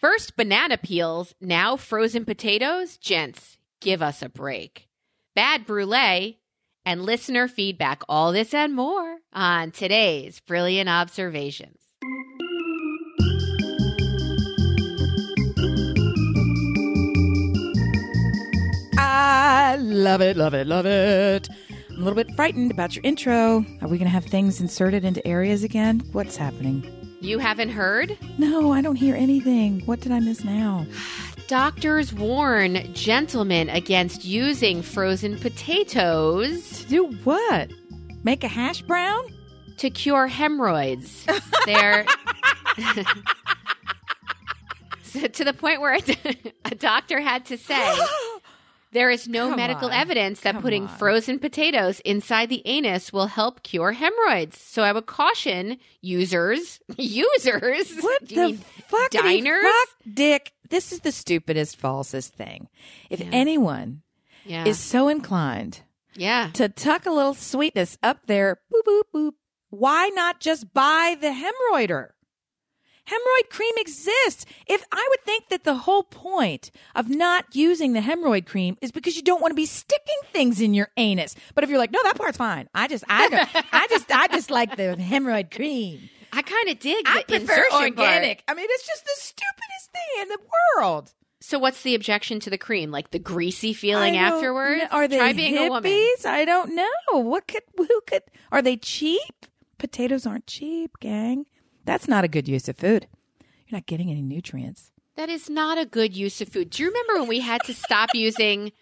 First banana peels, now frozen potatoes. Gents, give us a break. Bad brulee and listener feedback. All this and more on today's Brilliant Observations. I love it, love it, love it. I'm a little bit frightened about your intro. Are we going to have things inserted into areas again? What's happening? You haven't heard? No, I don't hear anything. What did I miss now? Doctors warn gentlemen against using frozen potatoes Do what? Make a hash brown? to cure hemorrhoids. They're so to the point where a doctor had to say there is no Come medical on. evidence that Come putting on. frozen potatoes inside the anus will help cure hemorrhoids. So I would caution users, users, What the fuck? diners? Fuck, Dick. This is the stupidest, falsest thing. If Yeah. anyone Yeah, is so inclined yeah. to tuck a little sweetness up there, boop, boop, boop, why not just buy the hemorrhoider? Hemorrhoid cream exists. If I would think that the whole point of not using the hemorrhoid cream is because you don't want to be sticking things in your anus. But if you're like, no, that part's fine. I just, I, don't, I just, I just like the hemorrhoid cream. I kind of dig I prefer insertion part. organic. I mean, it's just the stupidest thing in the world. So what's the objection to the cream? Like the greasy feeling afterwards? Are they Try being hippies? a woman. I don't know. What could who could are they cheap? Potatoes aren't cheap, gang. That's not a good use of food. You're not getting any nutrients. That is not a good use of food. Do you remember when we had to stop using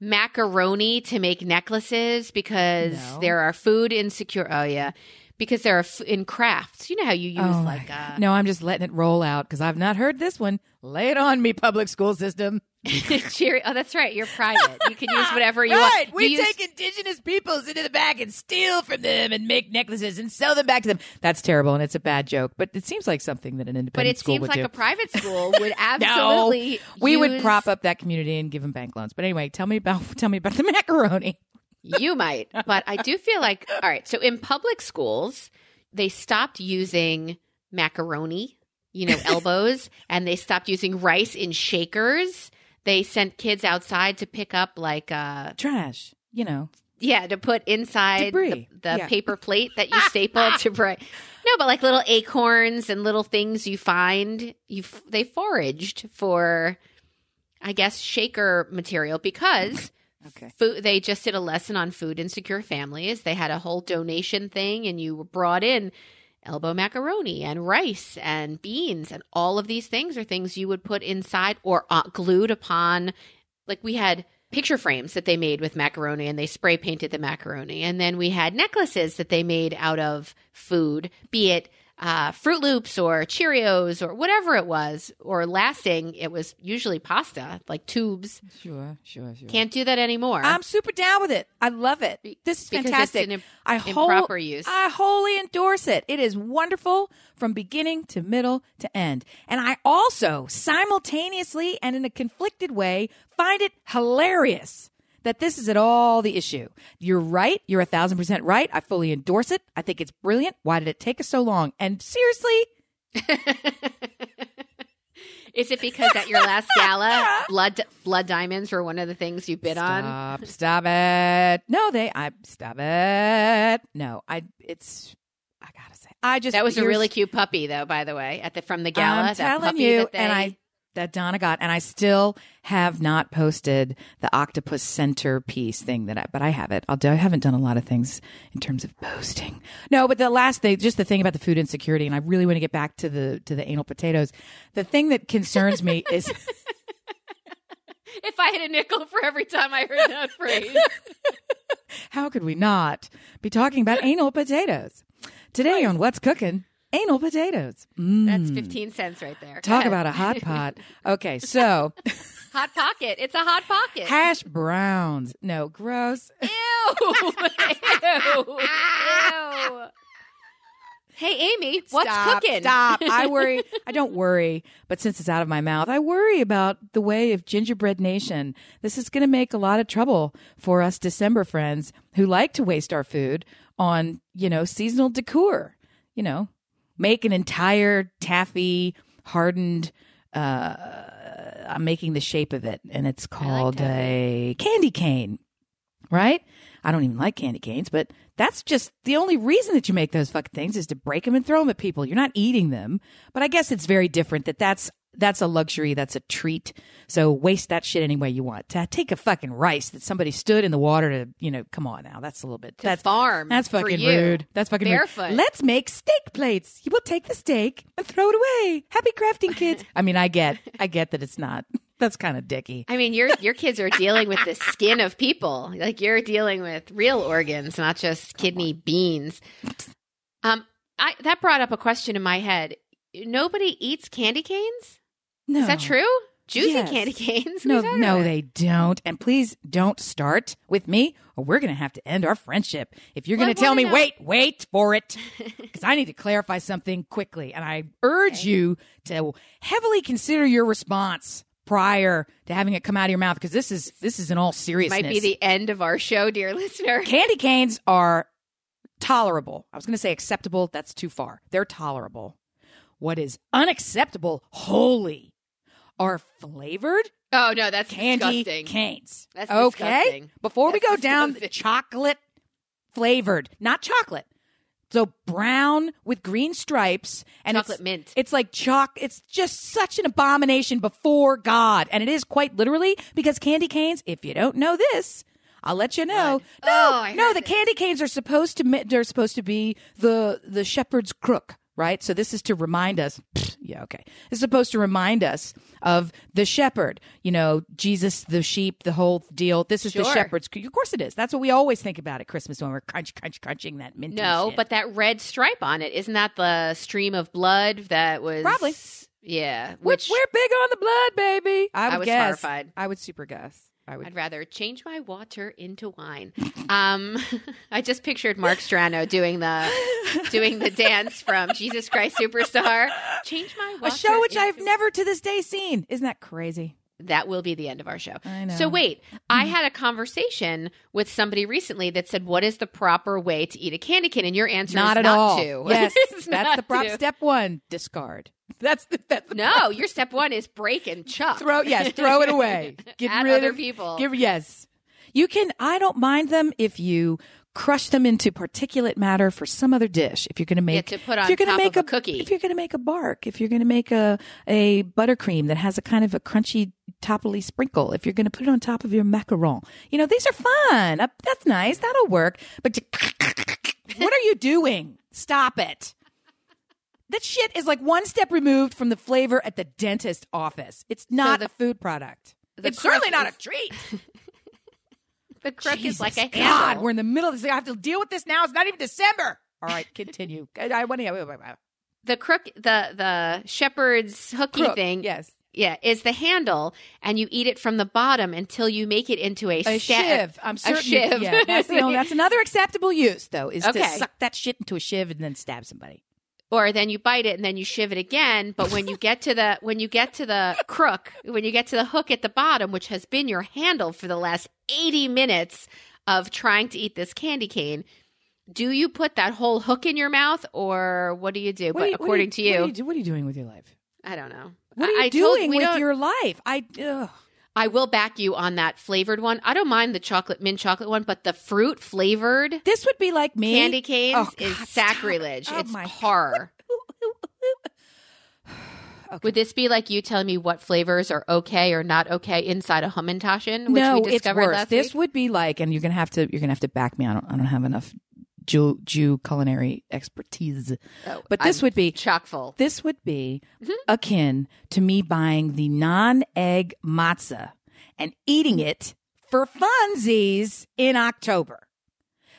macaroni to make necklaces because No. there are food insecure? Oh yeah, because they're f- in crafts. You know how you use Oh, like my uh, no, I'm just letting it roll out because I've not heard this one. Lay it on me, public school system. cheery. Oh, that's right. You're private. You can use whatever you right. want. We use- take indigenous peoples into the back and steal from them and make necklaces and sell them back to them. That's terrible and it's a bad joke, but it seems like something that an independent but it school seems like do. a private school would absolutely. we would prop up that community and give them bank loans. But anyway, tell me about tell me about the macaroni. You might, but I do feel like all right. So in public schools, they stopped using macaroni, you know, elbows, and they stopped using rice in shakers. They sent kids outside to pick up like uh Trash, you know. yeah, to put inside the, Debris. the Yeah. paper plate that you staple to break. No, but like little acorns and little things you find. You f- they foraged for, I guess, shaker material because Okay. food they just did a lesson on food insecure families. They had a whole donation thing and you brought in elbow macaroni and rice and beans and all of these things are things you would put inside or uh, glued upon. Like we had picture frames that they made with macaroni and they spray painted the macaroni. And then we had necklaces that they made out of food be it uh, Fruit Loops or Cheerios or whatever it was, or lasting, it was usually pasta, like tubes. Sure, sure, sure. Can't do that anymore. I'm super down with it. I love it. This is Because fantastic. I whole- improper use. I wholly endorse it. It is wonderful from beginning to middle to end. And I also simultaneously and in a conflicted way find it hilarious that this is at all the issue. You're right. You're a thousand percent right. I fully endorse it. I think it's brilliant. Why did it take us so long? And seriously, Is it because at your last gala, blood blood diamonds were one of the things you bid on? Stop, stop it. No, they, I, stop it. No, I, it's, I gotta say, I just, That was a really cute puppy, though. By the way, at the from the gala, I'm that telling puppy you, that they, and I, that Donna got, and I still have not posted the octopus centerpiece thing that I, but I have it. I'll do, I haven't done a lot of things in terms of posting. No, but the last thing, just the thing about the food insecurity, and I really want to get back to the, to the anal potatoes. The thing that concerns me is, if I had a nickel for every time I heard that phrase, how could we not be talking about anal potatoes? Today on What's Cooking, anal potatoes. Mm. that's fifteen cents right there. Talk about a hot pot. Okay, so hot pocket. It's a hot pocket. hash browns. No, gross. Ew. Ew. Ew. Hey, Amy, what's Stop, cooking? Stop. I worry. I don't worry, but since it's out of my mouth, I worry about the way of Gingerbread Nation. This is going to make a lot of trouble for us December friends who like to waste our food on, you know, seasonal decor. You know, make an entire taffy hardened uh, I'm making the shape of it, and it's called that. a candy cane. Right? I don't even like candy canes, but that's just the only reason that you make those fucking things is to break them and throw them at people. You're not eating them. But I guess it's very different that that's that's a luxury, that's a treat. So waste that shit any way you want. To take a fucking rice that somebody stood in the water to, you know, come on now. That's a little bit To that's farm. that's fucking rude. That's fucking Barefoot. rude. Let's make steak plates. You will take the steak and throw it away. Happy crafting, kids. I mean, I get, I get that it's not. That's kind of dicky. I mean, your your kids are dealing with the skin of people. Like you're dealing with real organs, not just kidney beans. Um, I that brought up a question in my head. Nobody eats candy canes. No, Is that true? Juicy Yes. candy canes? No, no, they don't. And please don't start with me, or we're going to have to end our friendship. If you're going to tell me, know- wait, wait for it, because I need to clarify something quickly. And I urge Okay. you to heavily consider your response prior to having it come out of your mouth, because this is this is in all seriousness. Might be the end of our show, dear listener. Candy canes are tolerable. I was going to say acceptable. That's too far. They're tolerable. What is unacceptable, holy, are flavored Oh no, that's candy disgusting. canes. That's okay. disgusting. Before we That's go down the chocolate flavored, not chocolate. So brown with green stripes and Chocolate it's, mint. It's like chalk. It's just such an abomination before God, and it is quite literally because candy canes. If you don't know this, I'll let you know. What? No, Oh, no, the this. candy canes are supposed to. They're supposed to be the the shepherd's crook, right? So this is to remind us. Yeah, okay. It's supposed to remind us of the shepherd. You know, Jesus, the sheep, the whole deal. This is the Sure. shepherd's. Of course, it is. That's what we always think about at Christmas when we're crunch, crunch, crunching that minty No, shit. but that red stripe on it isn't that the stream of blood that was Probably. Yeah, we're, which we're big on the blood, baby. I would was guess. horrified. I would super guess. I would. I'd rather change my water into wine. Um, I just pictured Mark Strano doing the doing the dance from Jesus Christ Superstar. Change my a show which I've into- never to this day seen. Isn't that crazy? That will be the end of our show. I know. So wait, I had a conversation with somebody recently that said, "What is the proper way to eat a candy cane?" And your answer Not is at not all. to. Yes, that's not the prop. to. Step one: discard. That's the that's the No, your step one is break and chuck. throw. Yes, throw it away. Get At rid other of people. Give yes. You can. I don't mind them if you crush them into particulate matter for some other dish. If you're going to make, to put if on you're gonna make of a cookie. If you're going to make a bark, if you're going to make a a buttercream that has a kind of a crunchy toppily sprinkle, if you're going to put it on top of your macaron, you know these are fun. Uh, that's nice. That'll work. But to, what are you doing? Stop it. That shit is like one step removed from the flavor at the dentist office. It's not the- a food product. It's certainly not is- a treat. The crook is like a Jesus handle. God, we're in the middle of this. I have to deal with this now. It's not even December. All right, continue. I, want to. the crook, the the shepherd's hooky Crook, thing. Yes. Yeah, is the handle, and you eat it from the bottom until you make it into a, A sta- shiv. I'm certain. you- shiv. Yeah, that's, the only, that's another acceptable use, though, is to suck that shit into a shiv and then stab somebody. Or then you bite it and then you shiv it again. But when you get to the when you get to the crook, when you get to the hook at the bottom, which has been your handle for the last eighty minutes of trying to eat this candy cane, do you put that whole hook in your mouth, or what do you do? What but what are according to what you, are you, do- what are you doing with your life? I don't know. What are you I, I told- doing we with your life? I. Ugh. I will back you on that flavored one. I don't mind the chocolate mint chocolate one, but the fruit flavored This would be like me. candy canes Oh, is God, stop. sacrilege. Oh, it's my- horror. Okay. Would this be like you telling me what flavors are okay or not okay inside a hamantaschen, which no, we it's worse. This week? would be like, and you're gonna have to you're gonna have to back me. I don't I don't have enough Jew Jew culinary expertise, Oh, but this I'm would be chock full. this would be Mhm. akin to me buying the non-egg matzah and eating it for funsies in October.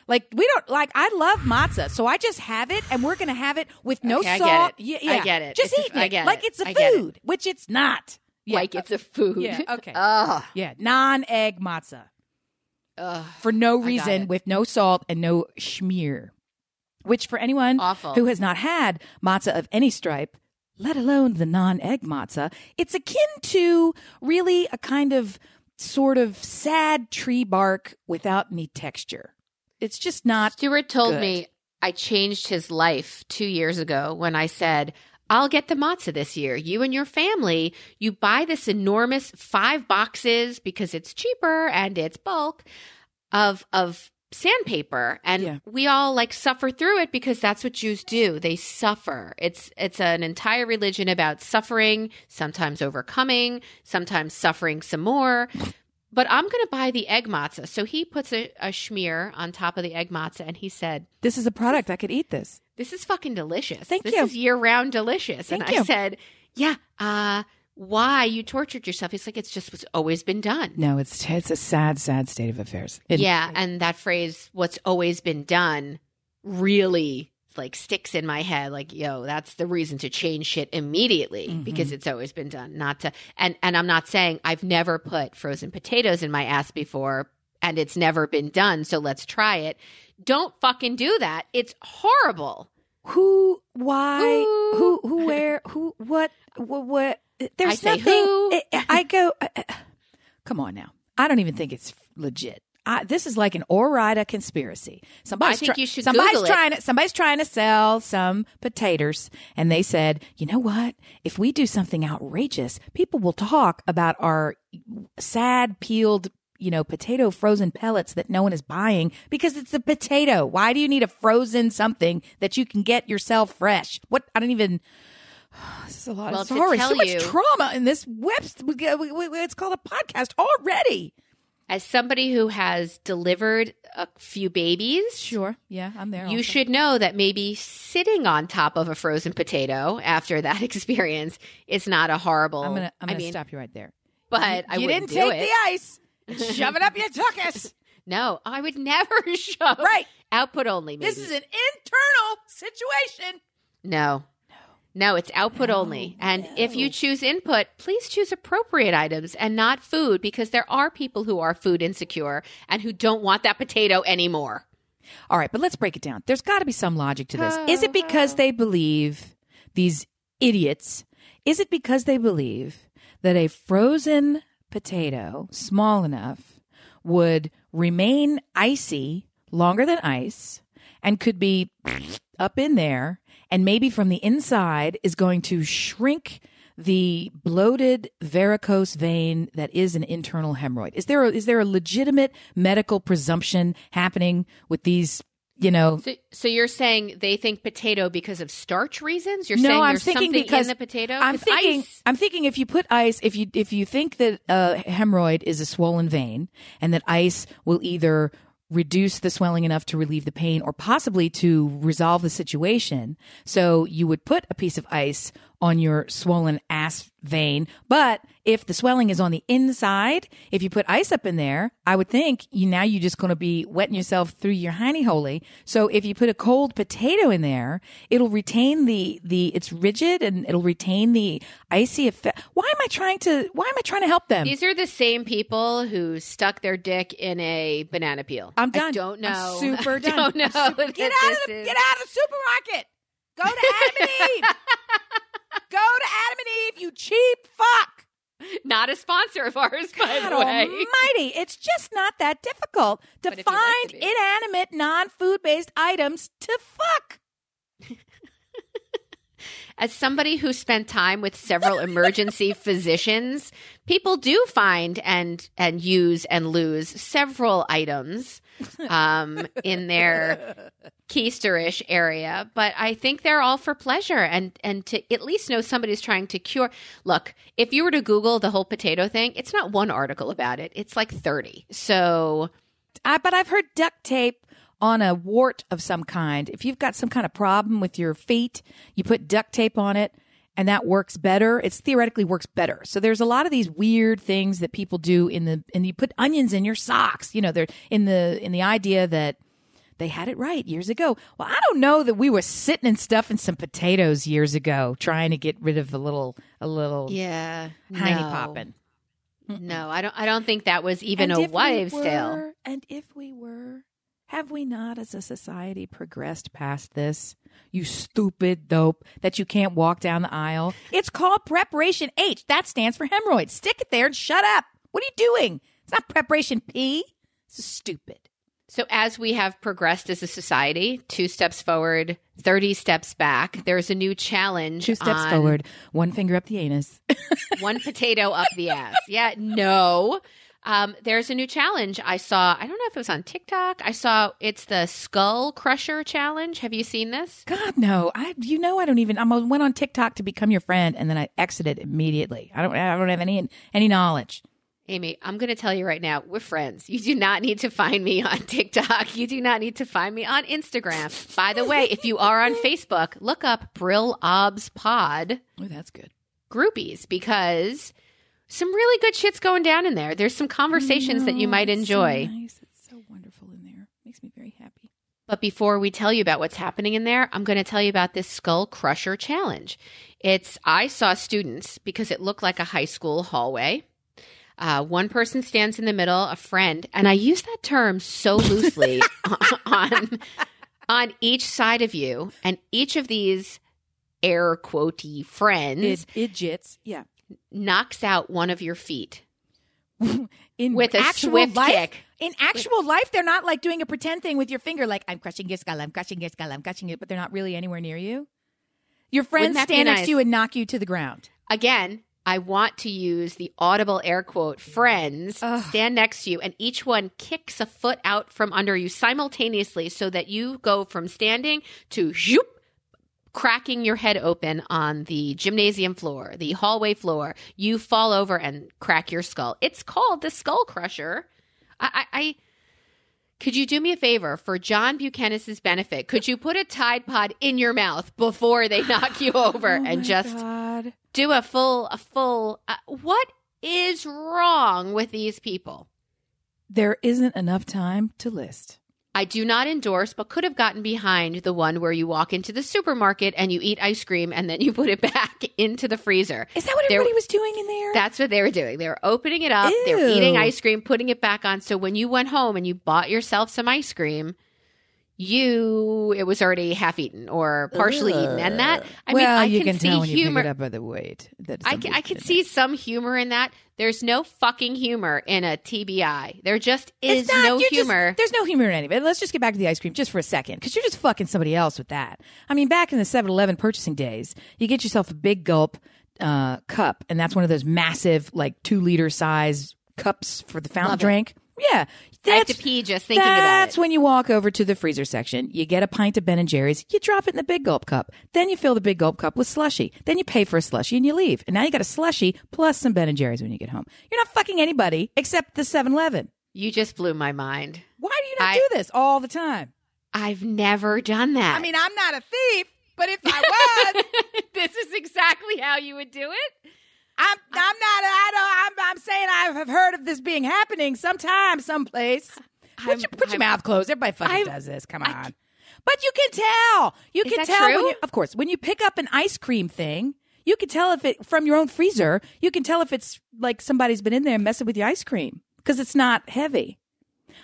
Like we don't like I love matzah, so I just have it and we're gonna have it with no Okay, I get salt. it. Yeah, I get it. Just It's a- eating I it get like it. it's a I get it. food, which it's not. Yeah. Like it's a food. Yeah, okay. Ugh. yeah, non-egg matzah Ugh. for no reason with no salt and no schmear. Which for anyone Awful. who has not had matzah of any stripe, let alone the non-egg matzah, it's akin to really a kind of sort of sad tree bark without any texture. It's just not Stuart told good. me I changed his life two years ago when I said, I'll get the matzah this year. You and your family, you buy this enormous five boxes because it's cheaper and it's bulk of of sandpaper and Yeah. we all like suffer through it because that's what Jews do. They suffer. It's it's an entire religion about suffering, sometimes overcoming, sometimes suffering some more. But I'm going to buy the egg matzah. So he puts a, a schmear on top of the egg matzah and he said, This is a product. I could eat this. This is fucking delicious. Thank this you. is year round delicious. Thank and I said, yeah, uh, why you tortured yourself? He's like, it's just what's always been done. No, it's it's a sad, sad state of affairs. It- yeah. And that phrase, what's always been done, really like sticks in my head. Like, yo, that's the reason to change shit immediately Mm-hmm. because it's always been done. Not to, and, and I'm not saying I've never put frozen potatoes in my ass before and it's never been done. So let's try it. Don't fucking do that. It's horrible. Who? Why? Who? Who? Who? Where? Who? What? What? what there's I nothing. I, go. uh, uh, come on now. I don't even think it's legit. I, this is like an Ore-Ida conspiracy. Somebody's I think try- you should somebody's trying to somebody's trying to sell some potatoes, and they said, you know what? If we do something outrageous, people will talk about our sad peeled. You know, potato frozen pellets that no one is buying because it's a potato. Why do you need a frozen something that you can get yourself fresh? What I don't even. This is a lot Well, of sorry. So much you- trauma in this web. It's called a podcast already. As somebody who has delivered a few babies, Sure. Yeah, I'm there. you also. should know that maybe sitting on top of a frozen potato after that experience is not a horrible. I'm gonna. I'm gonna mean, stop you right there. but I you didn't take it. the ice. Shove it up your tuchus. no, I would never shove. Right. Output only. Maybe. This is an internal situation. No. No. No, it's output only. And if you choose input, please choose appropriate items and not food because there are people who are food insecure and who don't want that potato anymore. All right, but let's break it down. There's got to be some logic to this. Is it because they believe these idiots? Is it because they believe that a frozen potato small enough would remain icy longer than ice and could be up in there and maybe from the inside is going to shrink the bloated varicose vein that is an internal hemorrhoid. Is there a, is there a legitimate medical presumption happening with these, you know, So, so you're saying they think potato because of starch reasons? You're no, saying I'm there's thinking something because in the potato? I'm thinking ice- I'm thinking if you put ice, if you if you think that a hemorrhoid is a swollen vein, and that ice will either reduce the swelling enough to relieve the pain, or possibly to resolve the situation, so you would put a piece of ice on your swollen ass vein. But if the swelling is on the inside, if you put ice up in there, I would think you now you're just going to be wetting yourself through your hiney holy. So if you put a cold potato in there, it'll retain the the it's rigid and it'll retain the icy effect. Why am I trying to why am I trying to help them? These are the same people who stuck their dick in a banana peel. I'm done. I don't I'm know. super I done. don't know. Super- get out of the is- get out of the supermarket. Go to Adam. Go to Adam and Eve, you cheap fuck. Not a sponsor of ours, by God the way. almighty. It's just not that difficult to But like find to inanimate, non food based items to fuck. As somebody who spent time with several emergency physicians, people do find and and use and lose several items um, in their keisterish area, but I think they're all for pleasure and and to at least know somebody's trying to cure. Look, if you were to Google the whole potato thing, it's not one article about it; it's like thirty. So I, but I've heard duct tape on a wart of some kind. If you've got some kind of problem with your feet, you put duct tape on it and that works better. It's theoretically works better. So there's a lot of these weird things that people do in the and you put onions in your socks. You know, they're in the in the idea that they had it right years ago. Well, I don't know that we were sitting and stuffing some potatoes years ago trying to get rid of a little a little yeah, hiney no. popping. No, I don't. I don't think that was even And a if we wives' tale. And if we were, have we not as a society progressed past this? You stupid dope that you can't walk down the aisle. It's called preparation H. That stands for hemorrhoids. Stick it there and shut up. What are you doing? It's not preparation P. Is stupid. So, as we have progressed as a society, two steps forward, 30 steps back, there's a new challenge. Two steps forward, one finger up the anus. one potato up the ass. Yeah, no. Um, there's a new challenge I saw. I don't know if it was on TikTok. I saw it's the Skull Crusher Challenge. Have you seen this? God no, I you know I don't even. I went on TikTok to become your friend, and then I exited immediately. I don't. I don't have any any knowledge. Amy, I'm going to tell you right now, we're friends. You do not need to find me on TikTok. You do not need to find me on Instagram. By the way, if you are on Facebook, look up Brill Obs Pod Oh, that's good. groupies because some really good shit's going down in there. There's some conversations that you might it's enjoy. So nice. It's so wonderful in there. Makes me very happy. But before we tell you about what's happening in there, I'm going to tell you about this Skull Crusher Challenge. It's, I saw students because it looked like a high school hallway. Uh, one person stands in the middle, a friend, and I use that term so loosely on, on each side of you. And each of these air quotey friends idiots. Yeah. Knocks out one of your feet In with a actual swift life, kick. In actual life, they're not like doing a pretend thing with your finger, like I'm crushing your skull, I'm crushing your skull, I'm crushing it, but they're not really anywhere near you. Your friends stand next to you and knock you to the ground. again, I want to use the audible air quote friends Ugh. stand next to you and each one kicks a foot out from under you simultaneously so that you go from standing to zoop, cracking your head open on the gymnasium floor, the hallway floor. You fall over and crack your skull. It's called the skull crusher. I, I, I could you do me a favor for John Buchanan's benefit? Could you put a Tide Pod in your mouth before they knock you over Oh and just God. do a full a full uh, what is wrong with these people There isn't enough time to list. I do not endorse but could have gotten behind the one where you walk into the supermarket and you eat ice cream and then you put it back into the freezer. Is that what everybody was doing in there? that's what they were doing. They were opening it up. They were eating ice cream putting it back on. So when you went home and you bought yourself some ice cream you it was already half eaten or partially eaten and that i well, mean i you can, can, see tell when you humor pick it up by the weight. That I can, I can see some humor in that. There's no fucking humor in a TBI. There just is not- no you're just- humor. there's no humor in any of it. Let's just get back to the ice cream just for a second because you're just fucking somebody else with that. I mean, back in the 7 Eleven purchasing days, you get yourself a big gulp uh, cup, and that's one of those massive, like two liter size cups for the fountain Love it. Yeah. I have to That's, pee just thinking about it. that's when you walk over to the freezer section. You get a pint of Ben and Jerry's. You drop it in the big gulp cup. Then you fill the big gulp cup with slushy. Then you pay for a slushy and you leave. And now you got a slushy plus some Ben and Jerry's when you get home. You're not fucking anybody except the 7-Eleven. You just blew my mind. Why do you not I- do this all the time? I've never done that. I mean, I'm not a thief, but if I was, this is exactly how you would do it. I'm I'm not. I don't. I'm, I'm saying I have heard of this being happening sometime, someplace. Put your, put your mouth closed. Everybody fucking I'm- does this. Come I on. But you can tell. You can tell. When you, of course, when you pick up an ice cream thing, you can tell if it from your own freezer. You can tell if it's like somebody's been in there messing with your ice cream because it's not heavy.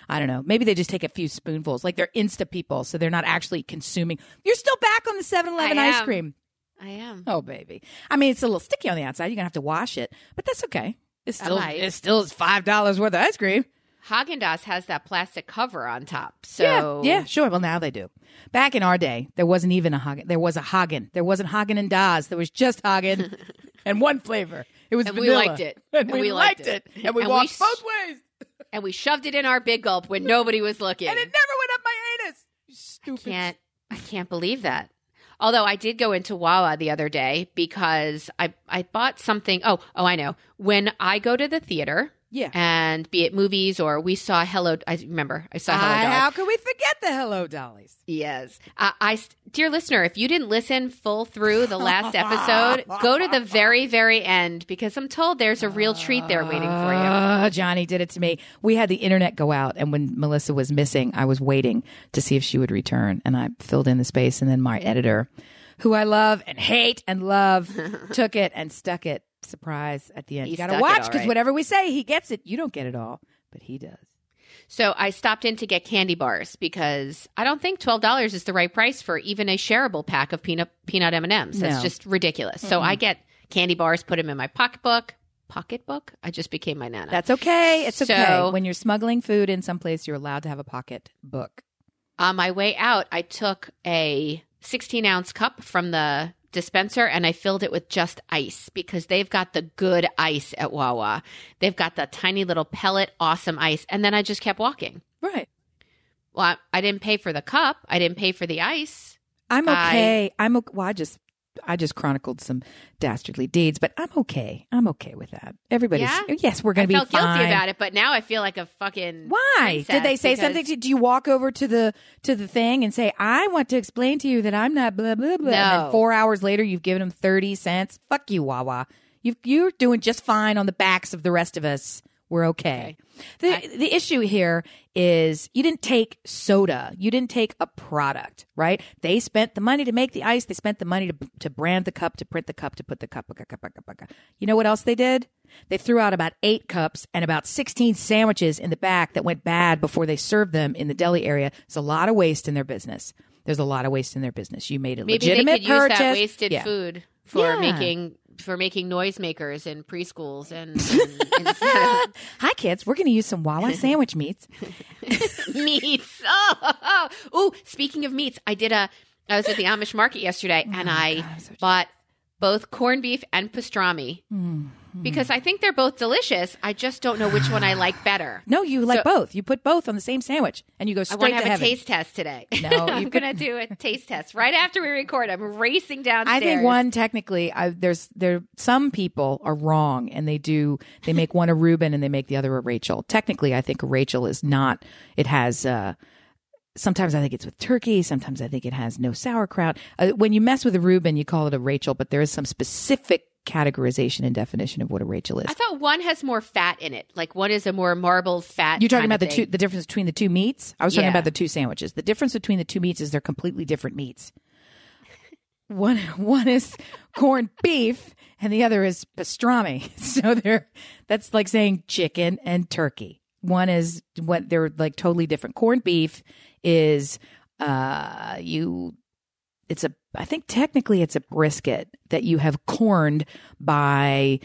I don't know. Maybe they just take a few spoonfuls. Like they're Insta people, so they're not actually consuming. You're still back on the 7-Eleven ice cream. I am. Oh, baby. I mean, it's a little sticky on the outside. You're gonna have to wash it, but that's okay. It's still might. it still is five dollars worth of ice cream. Haagen Dazs has that plastic cover on top. So yeah, yeah, sure. Well, now they do. Back in our day, there wasn't even a Hagen. There was a Hagen. There wasn't Hagen and Dazs. There was just Hagen and one flavor. It was And we liked it. And, And we, we liked, it. it. And we And we walked both ways. and we shoved it in our big gulp when nobody was looking. And it never went up my anus. You stupid. can't I can't believe that. Although I did go into Wawa the other day because I I bought something. Oh, oh, I know. When I go to the theater Yeah. and be it movies or we saw Hello I remember I saw Hello Dolly. how could we forget the Hello Dollies? Yes. Uh, I, dear listener, if you didn't listen full through the last episode, go to the very, very end because I'm told there's a real treat there waiting for you. Uh, Johnny did it to me. We had the internet go out, and when Melissa was missing, I was waiting to see if she would return, and I filled in the space, and then my editor, who I love and hate and love, took it and stuck it. Surprise at the end. He you got to watch because right. whatever we say, he gets it. You don't get it all, but he does. So I stopped in to get candy bars because I don't think twelve dollars is the right price for even a shareable pack of peanut peanut M and M's. That's just ridiculous. So I get candy bars, put them in my pocketbook, pocketbook. I just became my nana. That's okay. It's okay. When you're smuggling food in someplace, you're allowed to have a pocket book. On my way out, I took a 16 ounce cup from the dispenser and I filled it with just ice because they've got the good ice at Wawa. They've got the tiny little pellet, awesome ice. And then I just kept walking. Right. Well, I, I didn't pay for the cup. I didn't pay for the ice. I'm I- okay. I'm okay. Well, I just I just chronicled some dastardly deeds, but I'm okay. I'm okay with that. Everybody's Yeah? yes, we're gonna be felt fine. guilty about it, but now I feel like a fucking. Why did they say because- something? To, do you walk over to the to the thing and say, "I want to explain to you that I'm not blah blah blah"? And No. then four hours later, you've given them thirty cents. Fuck you, Wawa. You you're doing just fine on the backs of the rest of us. We're okay. The the issue here is you didn't take soda. You didn't take a product, right? They spent the money to make the ice. They spent the money to to brand the cup, to print the cup, to put the cup. You know what else they did? They threw out about eight cups and about 16 sandwiches in the back that went bad before they served them in the deli area. There's a lot of waste in their business. There's a lot of waste in their business. You made a Maybe they legitimate could use purchase. that wasted Yeah. food for Yeah. making for making noisemakers in preschools and, and of Hi, kids. We're going to use some Wawa sandwich meats. meats. Oh, oh, oh, speaking of meats, I did a. I was at the Amish market yesterday, and I Oh God, so bought both corned beef and pastrami Mm, because I think they're both delicious. I just don't know which one I like better. No, you like So- both. You put both on the same sandwich and you go straight I want to have heaven. a taste test today. No, I'm going to do a taste test right after we record. I'm racing downstairs. I think one technically, I, there's there some people are wrong and they do they make one a Reuben and they make the other a Rachel. Technically, I think Rachel is not. It has. uh Sometimes I think it's with turkey. Sometimes I think it has no sauerkraut. Uh, when you mess with a Reuben, you call it a Rachel, but there is some specific categorization and definition of what a Rachel is. I thought one has more fat in it. Like one is a more marbled fat. You're talking about the two, the difference between the two meats. I was talking about the two sandwiches. The difference between the two meats is they're completely different meats. One one is corned beef, and the other is pastrami. So they're that's like saying chicken and turkey. One is what they're like totally different. Corned beef is uh you it's a I think technically it's a brisket that you have corned by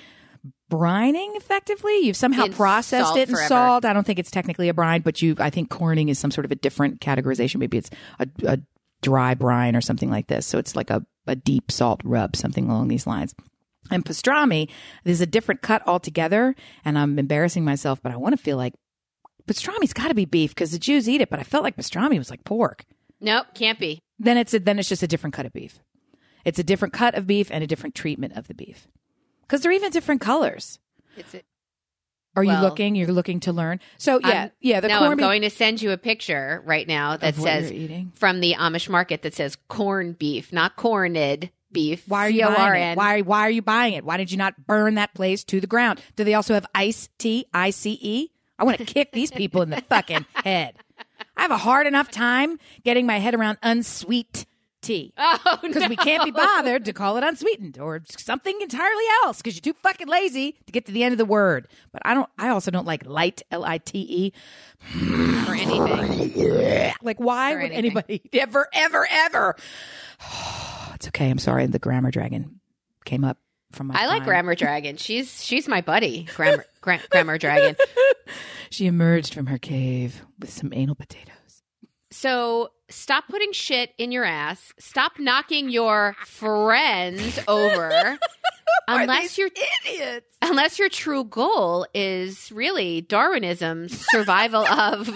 brining effectively. You've somehow In processed it in forever. salt. I don't think it's technically a brine, but you I think corning is some sort of a different categorization. Maybe it's a, a dry brine or something like this. So it's like a, a deep salt rub, something along these lines. And pastrami is a different cut altogether. And I'm embarrassing myself, but I want to feel like pastrami's got to be beef because the Jews eat it. But I felt like pastrami was like pork. Nope, can't be. Then it's a, then it's just a different cut of beef. It's a different cut of beef and a different treatment of the beef because they're even different colors. It's a, Are you looking? You're looking to learn. So yeah, I'm- yeah. The no, I'm beef- going to send you a picture right now that says from the Amish market that says corned beef, not corned beef. Why are you buying it? Why why are you buying it? Why did you not burn that place to the ground? Do they also have ice tea? I C E. I want to kick these people in the fucking head. I have a hard enough time getting my head around unsweet tea Oh, because we can't be bothered to call it unsweetened or something entirely else because you're too fucking lazy to get to the end of the word. But I don't. I also don't like light L I T E. for anything. Like, why Or would anything. anybody ever, ever, ever? it's okay. I'm sorry. The grammar dragon came up from my. I like. Grammar Dragon. She's she's my buddy. Grammar gra- Grammar Dragon. She emerged from her cave with some anal potatoes. So stop putting shit in your ass. Stop knocking your friends over. unless your idiots. unless your true goal is really Darwinism, survival of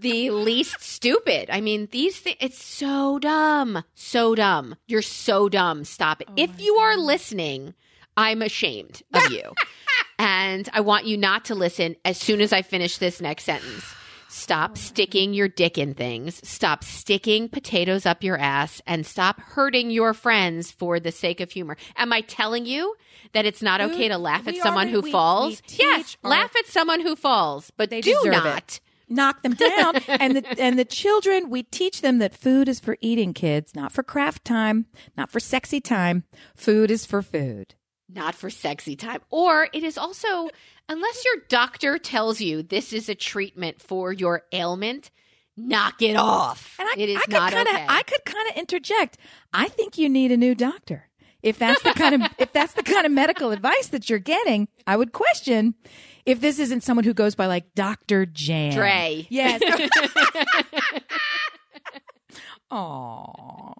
the least stupid. I mean, these thi- it's so dumb. So dumb. You're so dumb. Stop it. Oh if you are listening, I'm ashamed of you. and I want you not to listen as soon as I finish this next sentence. Stop oh sticking your dick in things. Stop sticking potatoes up your ass and stop hurting your friends for the sake of humor. Am I telling you that it's not mm, okay to laugh at we someone already- who we- falls? we yes, laugh at someone who falls, but They do not it. Knock them down, and the and the children. We teach them that food is for eating, kids, not for craft time, not for sexy time. Food is for food. Not for sexy time. Or it is also, unless your doctor tells you this is a treatment for your ailment, knock it off. And I, it is I could not kinda, okay. I could kind of interject. I think you need a new doctor. if that's the kind of if that's the kind of medical advice that you're getting, I would question if this isn't someone who goes by like Dr. Jan. Dre. Yes. Aw.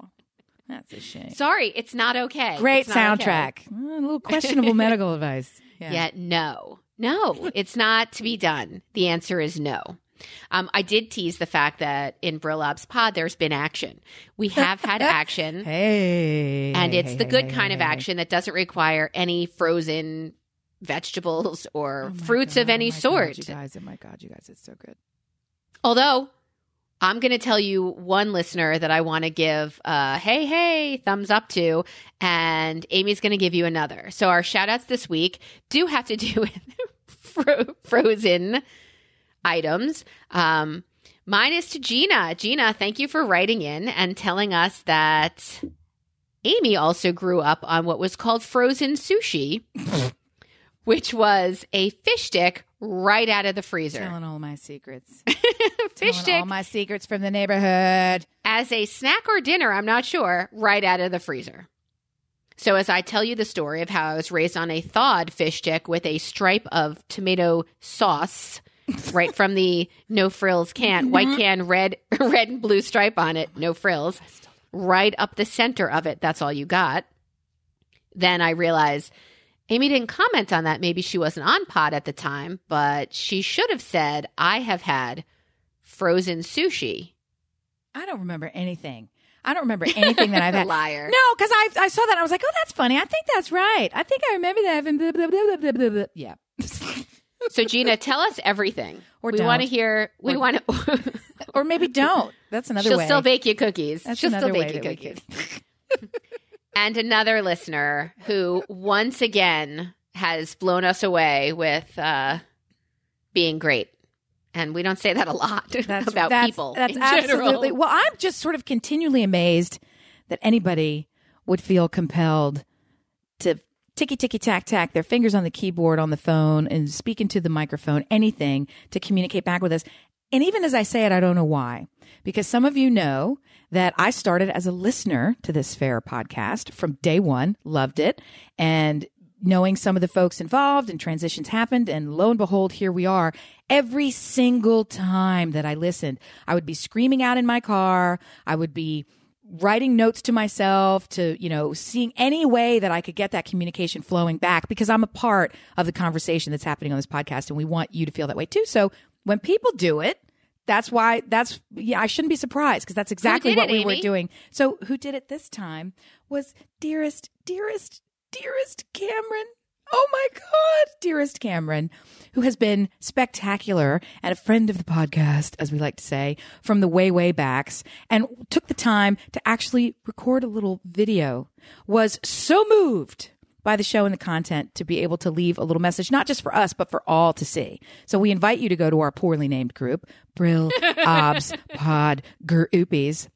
That's a shame. Sorry, it's not okay. Great It's not okay. soundtrack. Uh, a little questionable medical advice. Yeah. Yeah, no. No, it's not to be done. The answer is no. Um, I did tease the fact that in Brilob's pod, there's been action. We have had action, Hey. and it's hey, the hey, good hey, kind of hey, hey. action that doesn't require any frozen vegetables or Oh fruits God, of any oh my God, sort. you guys, oh my God, you guys, it's so good. Although I'm going to tell you one listener that I want to give uh, hey, hey, thumbs up to, and Amy's going to give you another. So our shout outs this week do have to do with fro- frozen items. Um, mine is to Gina. Gina, thank you for writing in and telling us that Amy also grew up on what was called frozen sushi, which was a fish stick right out of the freezer. Telling all my secrets. fish Telling stick all my secrets from the neighborhood. as a snack or dinner, I'm not sure, right out of the freezer. So, as I tell you the story of how I was raised on a thawed fish stick with a stripe of tomato sauce, right from the no frills can, white can, red, red and blue stripe on it, no frills, right up the center of it. That's all you got. Then I realized Amy didn't comment on that. Maybe she wasn't on pod at the time, but she should have said, I have had frozen sushi. I don't remember anything. I don't remember anything that I've had. Liar. No, because I I saw that I was like, oh, that's funny. I think that's right. I think I remember that. Blah, blah, blah. Yeah. So Gina, tell us everything. Or we want to hear. We Or- want to. or maybe don't. That's another thing. She'll way. still bake you cookies. That's She'll another still way bake you cookies. And another listener who once again has blown us away with uh, being great. And we don't say that a lot That's about that's, people. That's in absolutely. General. Well, I'm just sort of continually amazed that anybody would feel compelled to ticky ticky tack tack their fingers on the keyboard on the phone and speak into the microphone, anything to communicate back with us. And even as I say it, I don't know why. Because some of you know that I started as a listener to this fair podcast from day one, loved it, and knowing some of the folks involved and transitions happened and lo and behold here we are. Every single time that i listened i would be screaming out in my car. I would be writing notes to myself to you know seeing any way that i could get that communication flowing back because i'm a part of the conversation that's happening on this podcast and we want you to feel that way too. So when people do it that's why that's yeah i shouldn't be surprised because that's exactly what it, we were doing. So who did it this time was dearest dearest dearest cameron. Oh my god dearest cameron who has been spectacular and a friend of the podcast as we like to say from the way way backs and took the time to actually record a little video was so moved by the show and the content to be able to leave a little message, not just for us, but for all to see. So we invite you to go to our poorly named group, Brill Obs Pod Groupies,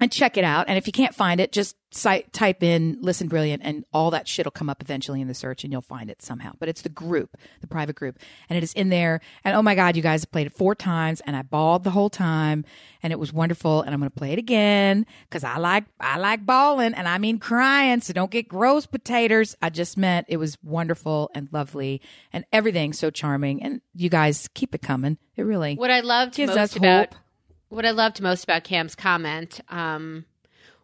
and check it out. And if you can't find it, just site, type in Listen Brilliant and all that shit will come up eventually in the search and you'll find it somehow. But it's the group, the private group. And it is in there. And oh my God, you guys played it four times and I bawled the whole time and it was wonderful. And I'm going to play it again because I like, I like bawling and I mean crying. So don't get gross potatoes. I just meant it was wonderful and lovely and everything so charming. And you guys keep it coming. It really What I loved gives most us about hope. What I loved most about Cam's comment um,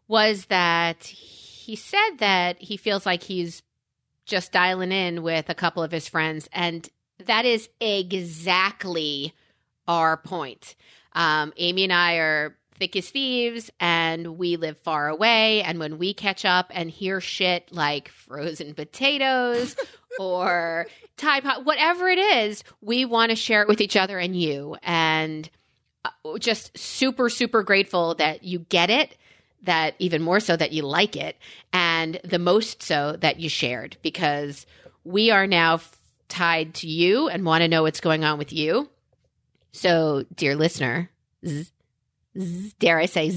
was that he said that he feels like he's just dialing in with a couple of his friends, and that is exactly our point. Um, Amy and I are thick as thieves, and we live far away. And when we catch up and hear shit like frozen potatoes or Tide Pod, whatever it is, we want to share it with each other and you. And Uh, just super, super grateful that you get it, that even more so that you like it, and the most so that you shared because we are now f- tied to you and want to know what's going on with you. So, dear listener, dare I say,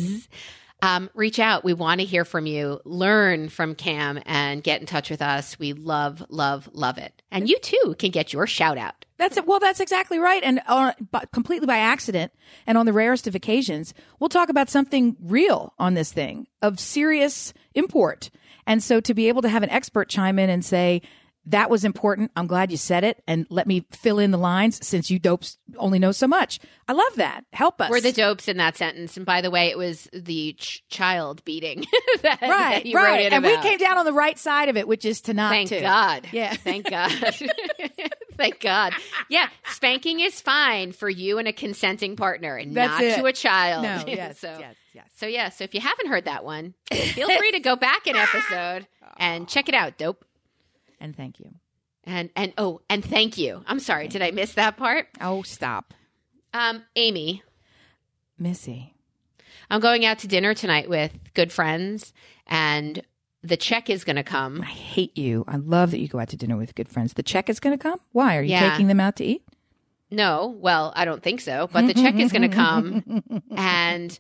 Um, reach out. We want to hear from you. Learn from Cam and get in touch with us. We love, love, love it. And you too can get your shout out. That's it. Well, that's exactly right. And uh, completely by accident, and on the rarest of occasions, we'll talk about something real on this thing of serious import. And so to be able to have an expert chime in and say, that was important. I'm glad you said it. And let me fill in the lines since you dopes only know so much. I love that. Help us. We're the dopes in that sentence. And by the way, it was the ch- child beating that, right, that you right. and about. we came down on the right side of it, which is to not Thank to. God. Yeah. Thank God. Thank God. Yeah. Spanking is fine for you and a consenting partner and That's not it. to a child. No, yes, so, yes, yes. so, yeah. So if you haven't heard that one, feel free to go back an episode and check it out. Dope. And thank you. And, and, oh, and thank you. I'm sorry. Did I miss that part? Oh, stop. Um, Amy, Missy. I'm going out to dinner tonight with good friends and the check is going to come. I hate you. I love that you go out to dinner with good friends. The check is going to come? Why? Are you Yeah. taking them out to eat? No, well, I don't think so, but the check is going to come. And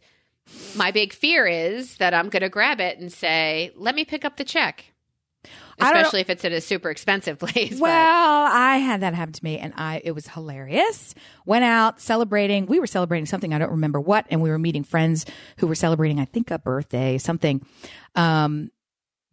my big fear is that I'm going to grab it and say, let me pick up the check. I don't know- Especially if it's at a super expensive place. but- Well, I had that happen to me and I it was hilarious. Went out celebrating. We were celebrating something I don't remember what and we were meeting friends who were celebrating I think a birthday, something. Um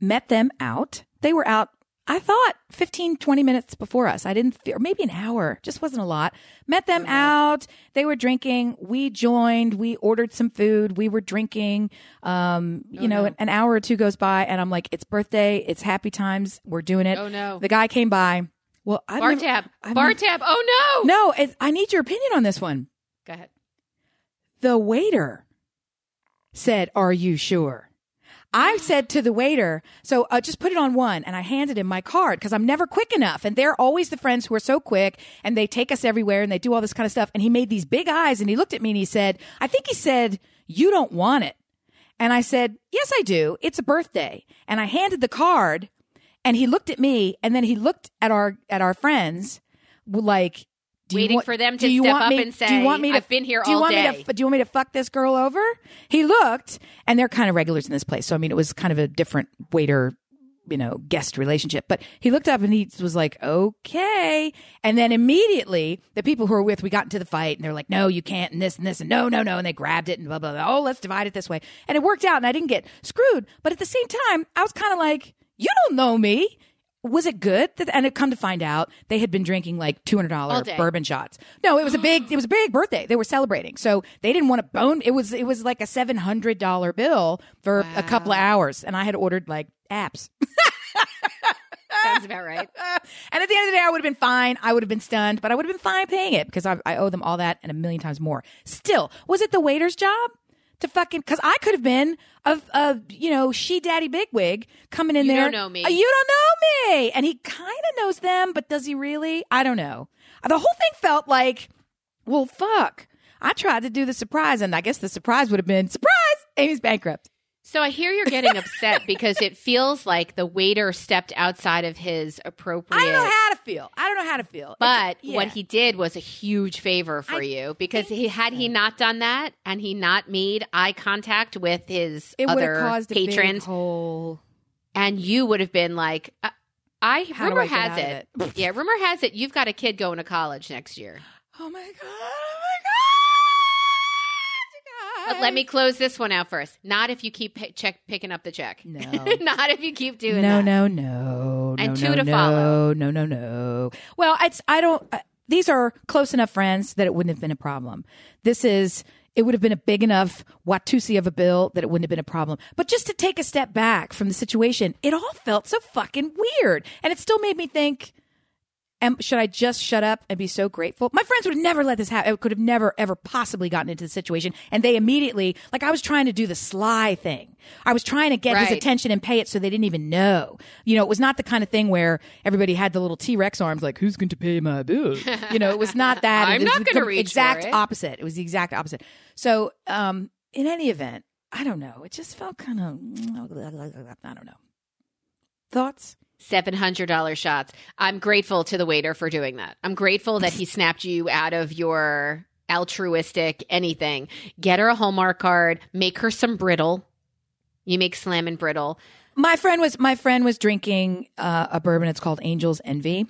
met them out. They were out I thought 15 20 minutes before us. I didn't feel or maybe an hour. Just wasn't a lot. Met them out. They were drinking. We joined. We ordered some food. We were drinking. Um, you know, no. an, hour or two goes by and I'm like it's birthday. It's happy times. We're doing it. Oh, no. The guy came by. Well, I've bar never- tab. I've bar never- tab. Oh, no. No, it, I need your opinion on this one. Go ahead. The waiter said, "Are you sure?" I said to the waiter, "So uh, just put it on one," and I handed him my card because I'm never quick enough, and they're always the friends who are so quick, and they take us everywhere, and they do all this kind of stuff. And he made these big eyes, and he looked at me, and he said, "I think he said you don't want it," and I said, "Yes, I do. It's a birthday," and I handed the card, and he looked at me, and then he looked at our at our friends, like. Do Waiting want- for them to step up me- and do you say, want me to, "I've been here do you all want day." Me to, do you want me to fuck this girl over? He looked, and they're kind of regulars in this place. So, I mean, it was kind of a different waiter, you know, guest relationship. But he looked up and he was like, okay. And then immediately, the people who were with, we got into the fight and they're like, no, you can't, and this and this, and no, no, no. And they grabbed it and blah, blah, blah. Oh, let's divide it this way. And it worked out and I didn't get screwed. But at the same time, I was kind of like, you don't know me. Was it good? And it come to find out, they had been drinking like two hundred dollar bourbon shots. No, it was a big, it was a big birthday. They were celebrating, so they didn't want to bone. It was, it was like a seven hundred dollar bill for a couple of hours, and I had ordered like apps. Sounds about right. and at the end of the day, I would have been fine. I would have been stunned, but I would have been fine paying it because I, I owe them all that and a million times more. Still, was it the waiter's job to fucking? Because I could have been a, a you know she daddy bigwig coming in You there. don't know me. Uh, you don't know me, and he kind of knows them, but does he really? I don't know. The whole thing felt like, well, fuck. I tried to do the surprise, and I guess the surprise would have been surprise. Amy's bankrupt. So I hear you're getting upset because it feels like the waiter stepped outside of his appropriate. I don't know how to feel. I don't know how to feel. But yeah. what he did was a huge favor for I you because he had he not done that and he not made eye contact with his it other caused a patrons, and you would have been like, uh, I do rumor I has it, it? yeah, rumor has it you've got a kid going to college next year. Oh my god! But let me close this one out first. Not if you keep pi- check picking up the check. No. not if you keep doing no, that. no, no, And no, two no, to no, follow. No, no, no. Well, it's I don't. Uh, these are close enough friends that it wouldn't have been a problem. This is. It would have been a big enough Watusi of a bill that it wouldn't have been a problem. But just to take a step back from the situation, it all felt so fucking weird. And it still made me think, am, should I just shut up and be so grateful? My friends would have never let this happen. I could have never, ever possibly gotten into the situation. And they immediately, like I was trying to do the sly thing. I was trying to get his attention and pay it so they didn't even know. You know, it was not the kind of thing where everybody had the little T Rex arms, like, who's going to pay my bill? You know, it was not that. I'm It not gonna reach Exact opposite. It was the exact opposite. So, um, in any event, I don't know. It just felt kind of, I don't know. Thoughts? $700 shots. I'm grateful to the waiter for doing that. I'm grateful that he snapped you out of your altruistic anything. Get her a Hallmark card, make her some brittle. You make slam and brittle. My friend was my friend was drinking uh, a bourbon. It's called Angel's Envy.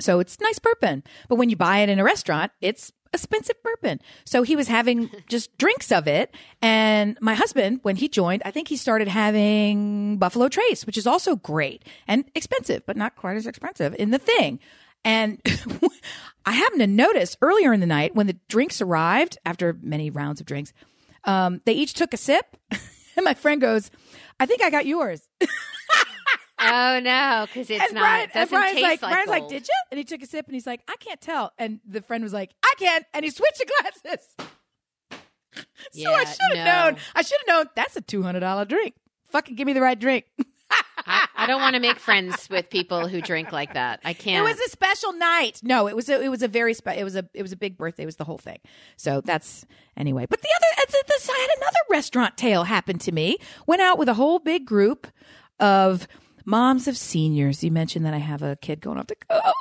So it's nice bourbon, but when you buy it in a restaurant, it's expensive bourbon. So he was having just drinks of it. And my husband, when he joined, I think he started having Buffalo Trace, which is also great and expensive, but not quite as expensive in the thing. And I happened to notice earlier in the night when the drinks arrived after many rounds of drinks, um, they each took a sip. and my friend goes, I think I got yours. Oh no, because it's and not. Brian, it and doesn't Brian's taste like, like Brian's like, did you? And he took a sip and he's like, I can't tell. And the friend was like, I can't. And he switched the glasses. so I should have no. known. I should have known that's a two hundred dollar drink. Fucking give me the right drink. I, I don't want to make friends with people who drink like that. I can't. It was a special night. No, it was a, it was a very spe- it was a it was a big birthday. It was the whole thing. So that's anyway. But the other uh, it's, it's, I had another restaurant tale happen to me. Went out with a whole big group of moms of seniors. You mentioned that I have a kid going off to college,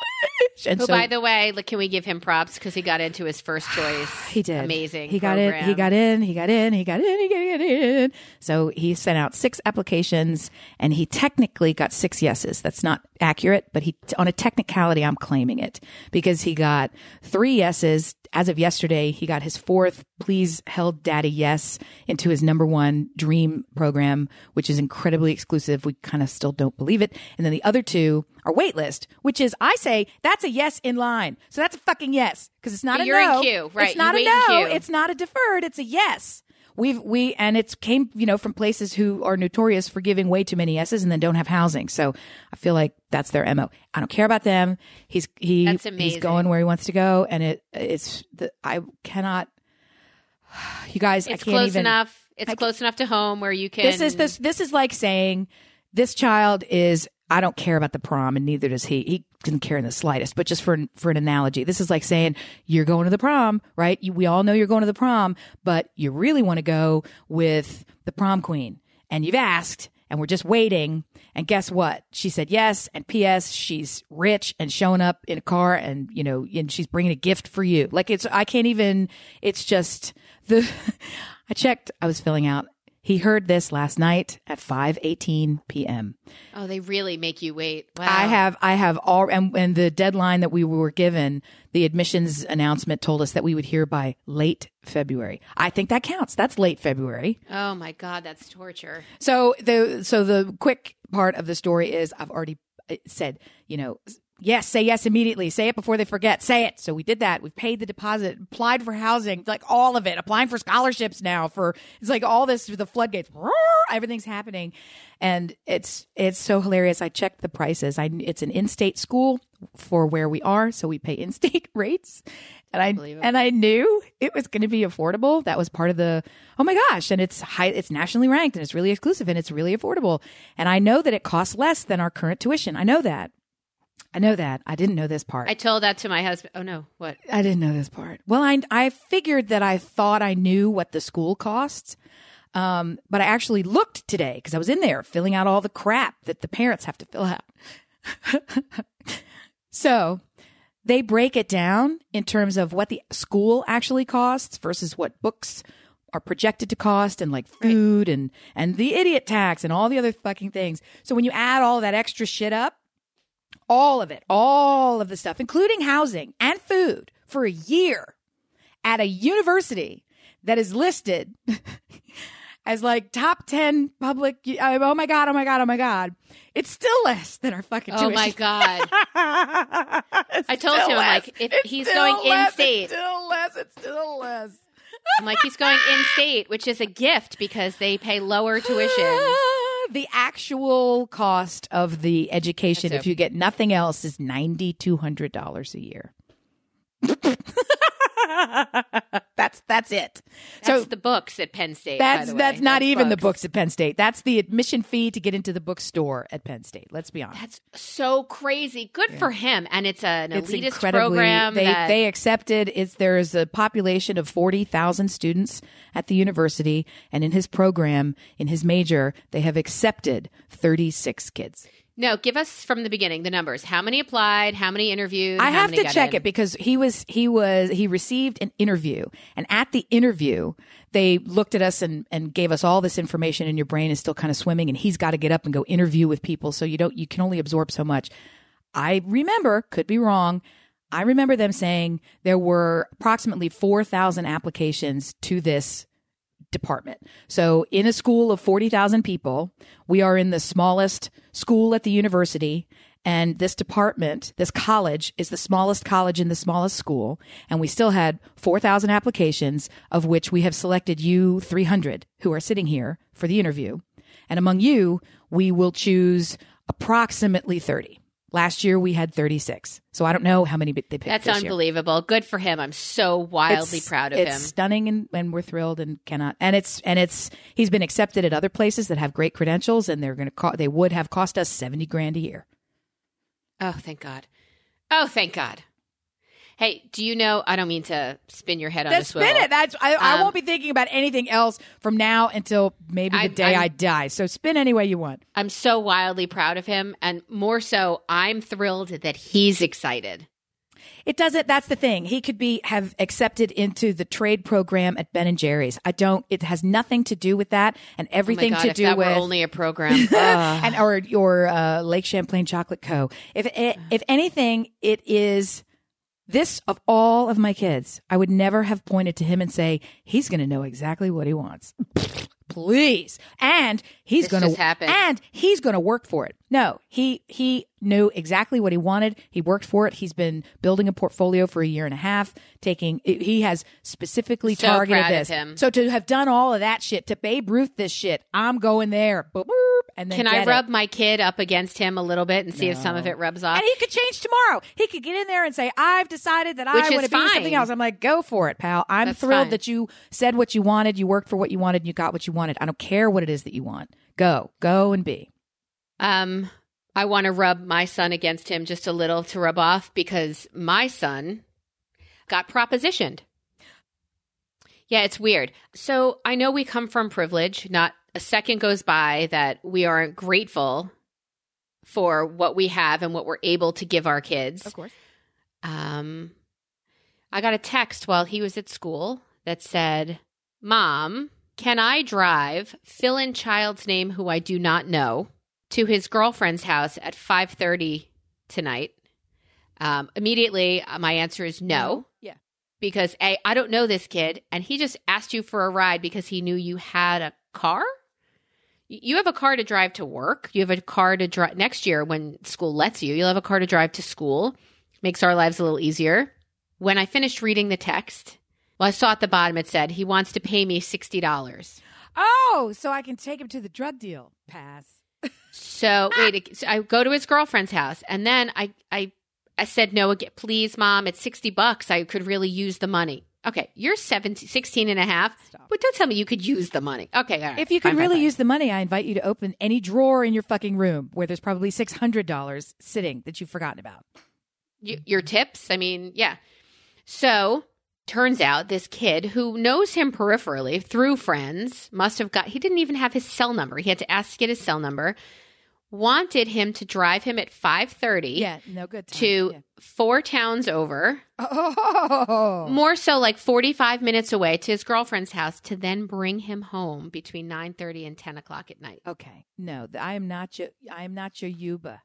and Who, so by the way, look, can we give him props because he got into his first choice? He did. Amazing. He got in. He got in. He got in. He got in. He got in. So he sent out six applications, and he technically got six yeses. That's not accurate, but he on a technicality, I'm claiming it because he got three yeses. As of yesterday, he got his fourth "Please Held Daddy Yes" into his number one dream program, which is incredibly exclusive. We kind of still don't believe it, and then the other two are waitlist, which is I say that's a yes in line. So that's a fucking yes because it's not But a you're in no. queue, right. It's You not a wait in no. It's not a deferred. It's a yes. We've we and it's came you know from places who are notorious for giving way too many yeses and then don't have housing. So I feel like that's their mo. I don't care about them. He's he That's he's going where he wants to go, and it it's the I cannot. You guys, It's I can't close even. enough. It's I- close enough to home where you can. This is this this is like saying this child is I don't care about the prom and neither does he. He doesn't care in the slightest. But just for for an analogy, this is like saying you're going to the prom, right? You, we all know you're going to the prom, but you really want to go with the prom queen, and you've asked, and we're just waiting. And guess what? She said yes. And P.S. She's rich and showing up in a car, and you know, and she's bringing a gift for you. Like it's I can't even. It's just the. I checked. I was filling out. He heard this last night at 5:18 p.m. oh, they really make you wait. Wow. I have I have all and, and the deadline that we were given, the admissions announcement told us that we would hear by late February. I think that counts. That's late February. Oh my God, that's torture. So the so the quick part of the story is I've already uh, said, you know, yes, say yes immediately. Say it before they forget. Say it. So we did that. We've paid the deposit, applied for housing, like all of it, applying for scholarships now for it's like all this the floodgates. Everything's happening. And it's it's so hilarious. I checked the prices. I it's an in-state school for where we are, so we pay in-state rates. And I it. and I knew it was going to be affordable. That was part of the oh my gosh, and it's high. It's nationally ranked and it's really exclusive and it's really affordable. And I know that it costs less than our current tuition. I know that. I know that. I didn't know this part. I told that to my husband. Oh no, what? I didn't know this part. Well, I I figured that I thought I knew what the school costs. Um, but I actually looked today because I was in there filling out all the crap that the parents have to fill out. so they break it down in terms of what the school actually costs versus what books are projected to cost and like food and and the idiot tax and all the other fucking things. So when you add all that extra shit up, all of it, all of the stuff, including housing and food for a year at a university that is listed as like top 10 public. Uh, oh my God, oh my God, oh my God. It's still less than our fucking Oh my. God. I told him, I'm like, if he's going in-state- It's still less. It's still less. I'm like, he's going in state, which is a gift because they pay lower tuition. the actual cost of the education, if you get nothing else, is ninety two hundred dollars a year. that's that's it. That's so the books at Penn State. by that's the way. that's not even the books. books at Penn State. That's the admission fee to get into the bookstore at Penn State. Let's be honest. That's so crazy. Good for him. And it's an it's elitist program. they that, they accepted it's there's a population of 40,000 students at the university and in his program in his major they have accepted 36 kids No, give us from the beginning the numbers. How many applied? How many interviewed? I have to check in? it because he was he was he received an interview, and at the interview, they looked at us and and gave us all this information, and your brain is still kind of swimming, and he's got to get up and go interview with people, so you don't you can only absorb so much. I remember, could be wrong. I remember them saying there were approximately 4,000 applications to this department. So, in a school of 40,000 people, we are in the smallest school at the university. And this department, this college, is the smallest college in the smallest school. And we still had 4,000 applications, of which we have selected you 300 who are sitting here for the interview. And among you, we will choose approximately 30. Last year we had 36. So I don't know how many they picked. That's this year. unbelievable. Good for him. I'm so wildly It's- proud of it's him. stunning and, and we're thrilled and cannot and it's and it's he's been accepted at other places that have great credentials and they're going to co- they would have cost us 70 grand a year Oh, thank God. Oh, thank God. Hey, do you know? I don't mean to spin your head on a That's swivel. spin it. That's I, I Um, won't be thinking about anything else from now until maybe the I- day I'm- I die. So spin any way you want. I'm so wildly proud of him, and more so, I'm thrilled that he's excited. It doesn't. That's the thing. He could be have accepted into the trade program at Ben and Jerry's. I don't. It has nothing to do with that, and Oh everything God, to do that with were only a program. And or your uh, Lake Champlain Chocolate Co. If if anything, it is this of all of my kids. I would never have pointed to him and say he's going to know exactly what he wants. Please, and he's going to just happened. and he's going to work for it. No, he he knew exactly what he wanted. He worked for it. He's been building a portfolio for a year and a half. Taking he has specifically So targeted this. him. So to have done all of that shit to Babe Ruth this shit, I'm going there. Boop, boop, and then Can I get it. rub my kid up against him a little bit and see if some of it rubs off? And he could change tomorrow. He could get in there and say, "I've decided that Which I want to be something else." I'm like, "Go for it, pal. I'm That's thrilled fine. that you said what you wanted. You worked for what you wanted. And you got what you wanted. I don't care what it is that you want. Go, go and be." Um, I want to rub my son against him just a little to rub off because my son got propositioned. Yeah, it's weird. So I know we come from privilege. Not a second goes by that we aren't grateful for what we have and what we're able to give our kids. Of course. Um, I got a text while he was at school that said, Mom, can I drive, fill in child's name who I do not know, to his girlfriend's house at 5.30 tonight? Um, immediately, uh, my answer is no, Yeah. because A, I don't know this kid, and he just asked you for a ride because he knew you had a car? You have a car to drive to work. You have a car to drive next year when school lets you. You'll have a car to drive to school makes our lives a little easier. When I finished reading the text, well, I saw at the bottom it said he wants to pay me sixty dollars. Oh, so I can take him to the drug deal. Pass. So wait, so I go to his girlfriend's house, and then I I I said no again. Please, mom, it's sixty bucks. I could really use the money. Okay, you're 17, 16 and a half, Stop. but don't tell me you could use the money. Okay, all right. If you could Fine, really fine. use the money, I invite you to open any drawer in your fucking room where there's probably six hundred dollars sitting that you've forgotten about. y- your tips. I mean, yeah. So turns out this kid who knows him peripherally through friends must have got, he didn't even have his cell number. He had to ask to get his cell number, wanted him to drive him at 530 Yeah, no good. Time. to Yeah. four towns over, Oh, more so like 45 minutes away to his girlfriend's house to then bring him home between 930 and 10 o'clock at night. okay. No, I am not your. I am not your Uber.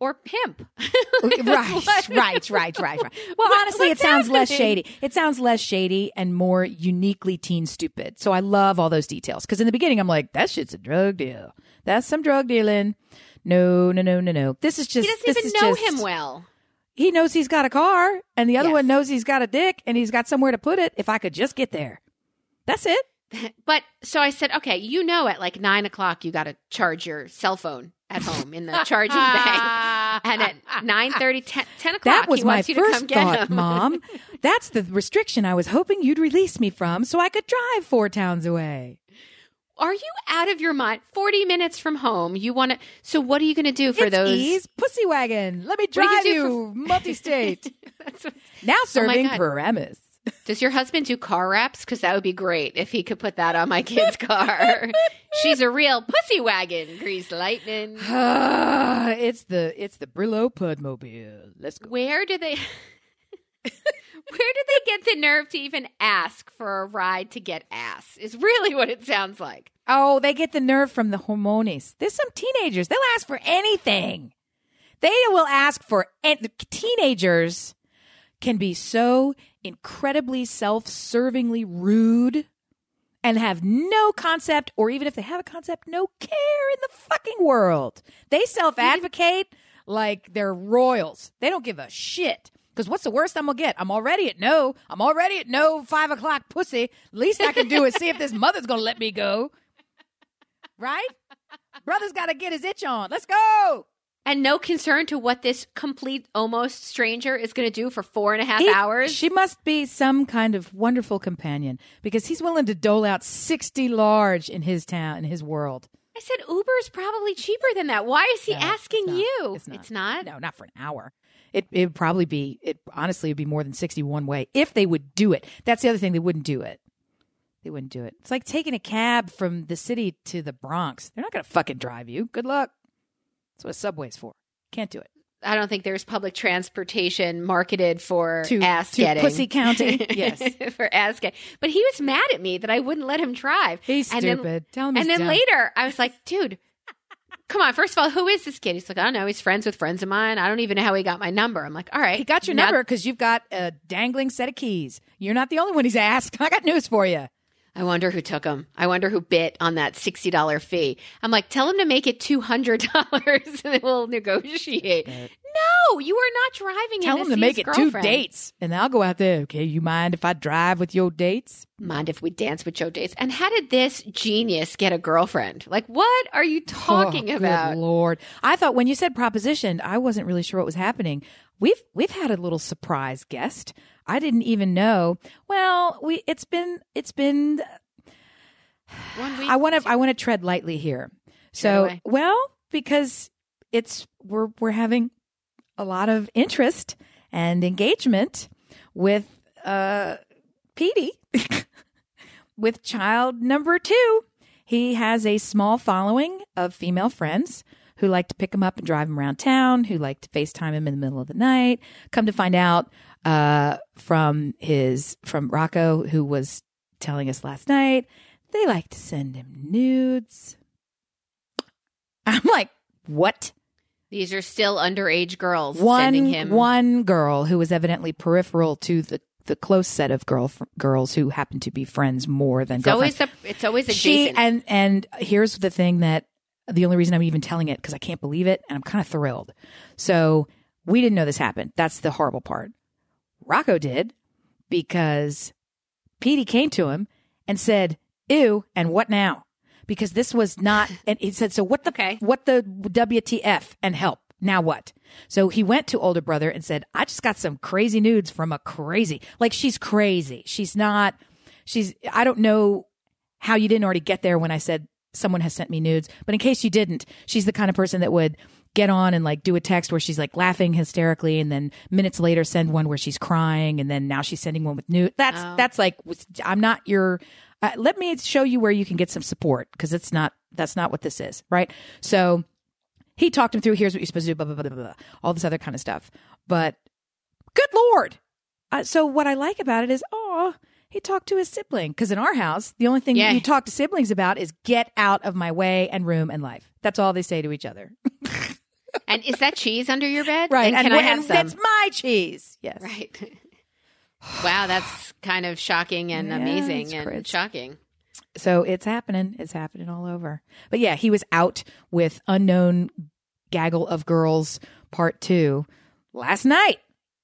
Or pimp. right, What? right, right, right, right. Well, What- honestly, it sounds less shady. It sounds less shady and more uniquely teen stupid. So I love all those details because in the beginning I'm like, that shit's a drug deal. That's some drug dealing. No, no, no, no, no. This is just. He doesn't this even is know just- him well. He knows he's got a car, and the other Yes. one knows he's got a dick, and he's got somewhere to put it. If I could just get there, that's it. But so I said, okay, you know, at like nine o'clock, you got to charge your cell phone at home in the charging bank. And at 9 10, 10 o'clock, That was he my wants you to come first get thought. Mom. That's the restriction I was hoping you'd release me from so I could drive four towns away. Are you out of your mind? 40 minutes from home. You want to. So, what are you going to do for it's those? ease, pussy wagon. Let me What do you drive you multi-state. Now Oh serving God. Paramus. Does your husband do car wraps? Because that would be great if he could put that on my kid's car. She's a real pussy wagon, grease lightning. it's the it's the Brillo Pudmobile. Let's go. Where do they? Where did they get the nerve to even ask for a ride to get ass? Is really what it sounds like. Oh, they get the nerve from the hormones. There's some teenagers. They'll ask for anything. They will ask for and teenagers can be so incredibly self-servingly rude and have no concept or even if they have a concept no care in the fucking world. They self-advocate like they're royals. They don't give a shit. Because what's the worst i'm gonna get? I'm already at no i'm already at no five o'clock pussy. Least i can do is see if this mother's gonna let me go. Right? Brother's gotta get his itch on. Let's go and no concern to what this complete almost stranger is going to do for four and a half He- hours. She must be some kind of wonderful companion because he's willing to dole out 60 large in his town, in his world. I said Uber's probably cheaper than that. Why is he No, asking it's you? It's not. It's not? No, not for an hour. It it would probably be it honestly would be more than 60 one way if they would do it. That's the other thing they wouldn't do it. They wouldn't do it. It's like taking a cab from the city to the Bronx. They're not going to fucking drive you. Good luck. That's what a subway's for. Can't do it. I don't think there's public transportation marketed for To- ass to getting. Pussy County. Yes. for ass getting. But he was mad at me that I wouldn't let him drive. He's And then- stupid. Tell him and then dumb. later, I was like, dude, come on. First of all, who is this kid? He's like, I don't know. He's friends with friends of mine. I don't even know how he got my number. I'm like, all right. He got your now- number because you've got a dangling set of keys. You're not the only one he's asked. I got news for you. I wonder who took him. I wonder who bit on that $60 fee. I'm like, tell him to make it $200 and then we'll negotiate. No, you are not driving Tell him him to make it two dates, and I'll go out there. Okay, you mind if I drive with your dates? Mind if we dance with your Dates? And how did this genius get a girlfriend? Like, what are you oh, talking Oh, about? Good Lord, I thought when you said propositioned, I wasn't really sure what was happening. We've we've had a little surprise guest. I didn't even know. Well, we it's been it's been. One week. I want to I want to tread lightly here. So well because it's we're we're having a lot of interest and engagement with uh Petey with child number two. He has a small following of female friends who like to pick him up and drive him around town, who like to FaceTime him in the middle of the night. Come to find out uh, from his from Rocco, who was telling us last night, they like to send him nudes. I'm like, what? These are still underage girls one sending him. one girl who was evidently peripheral to the the close set of girl girls who happen to be friends more than It's girlfriends. always a, it's always she and and here's the thing that the only reason I'm even telling it because I can't believe it and I'm kind of thrilled. So we didn't know this happened. That's the horrible part. Rocco did because Petey came to him and said, "Ew," and what now? Because this was not. And he said, "So what the Okay. what the WTF and help now what?" So he went to older brother and said, "I just got some crazy nudes from a crazy like she's crazy. She's not. She's. I don't know how you didn't already get there when I said someone has sent me nudes. But in case you didn't, she's the kind of person that would get on and like do a text where she's like laughing hysterically and then minutes later send one where she's crying and then now she's sending one with nude. That's Oh. that's like I'm not your uh, let me show you where you can get some support because it's not that's not what this is, right? So he talked him through here's what you're supposed to do blah blah blah blah, blah all this other kind of stuff. But good lord. Uh, so what I like about it is, oh, he talked to his sibling because in our house, the only thing Yeah. you talk to siblings about is get out of my way and room and life. That's all they say to each other, and is that cheese under your bed? right? And can I have and some? That's my cheese. Yes, Right. wow, that's kind of shocking and Yeah, amazing and crazy. shocking. So it's happening. It's happening all over. But yeah, he was out with unknown gaggle of girls part two last night.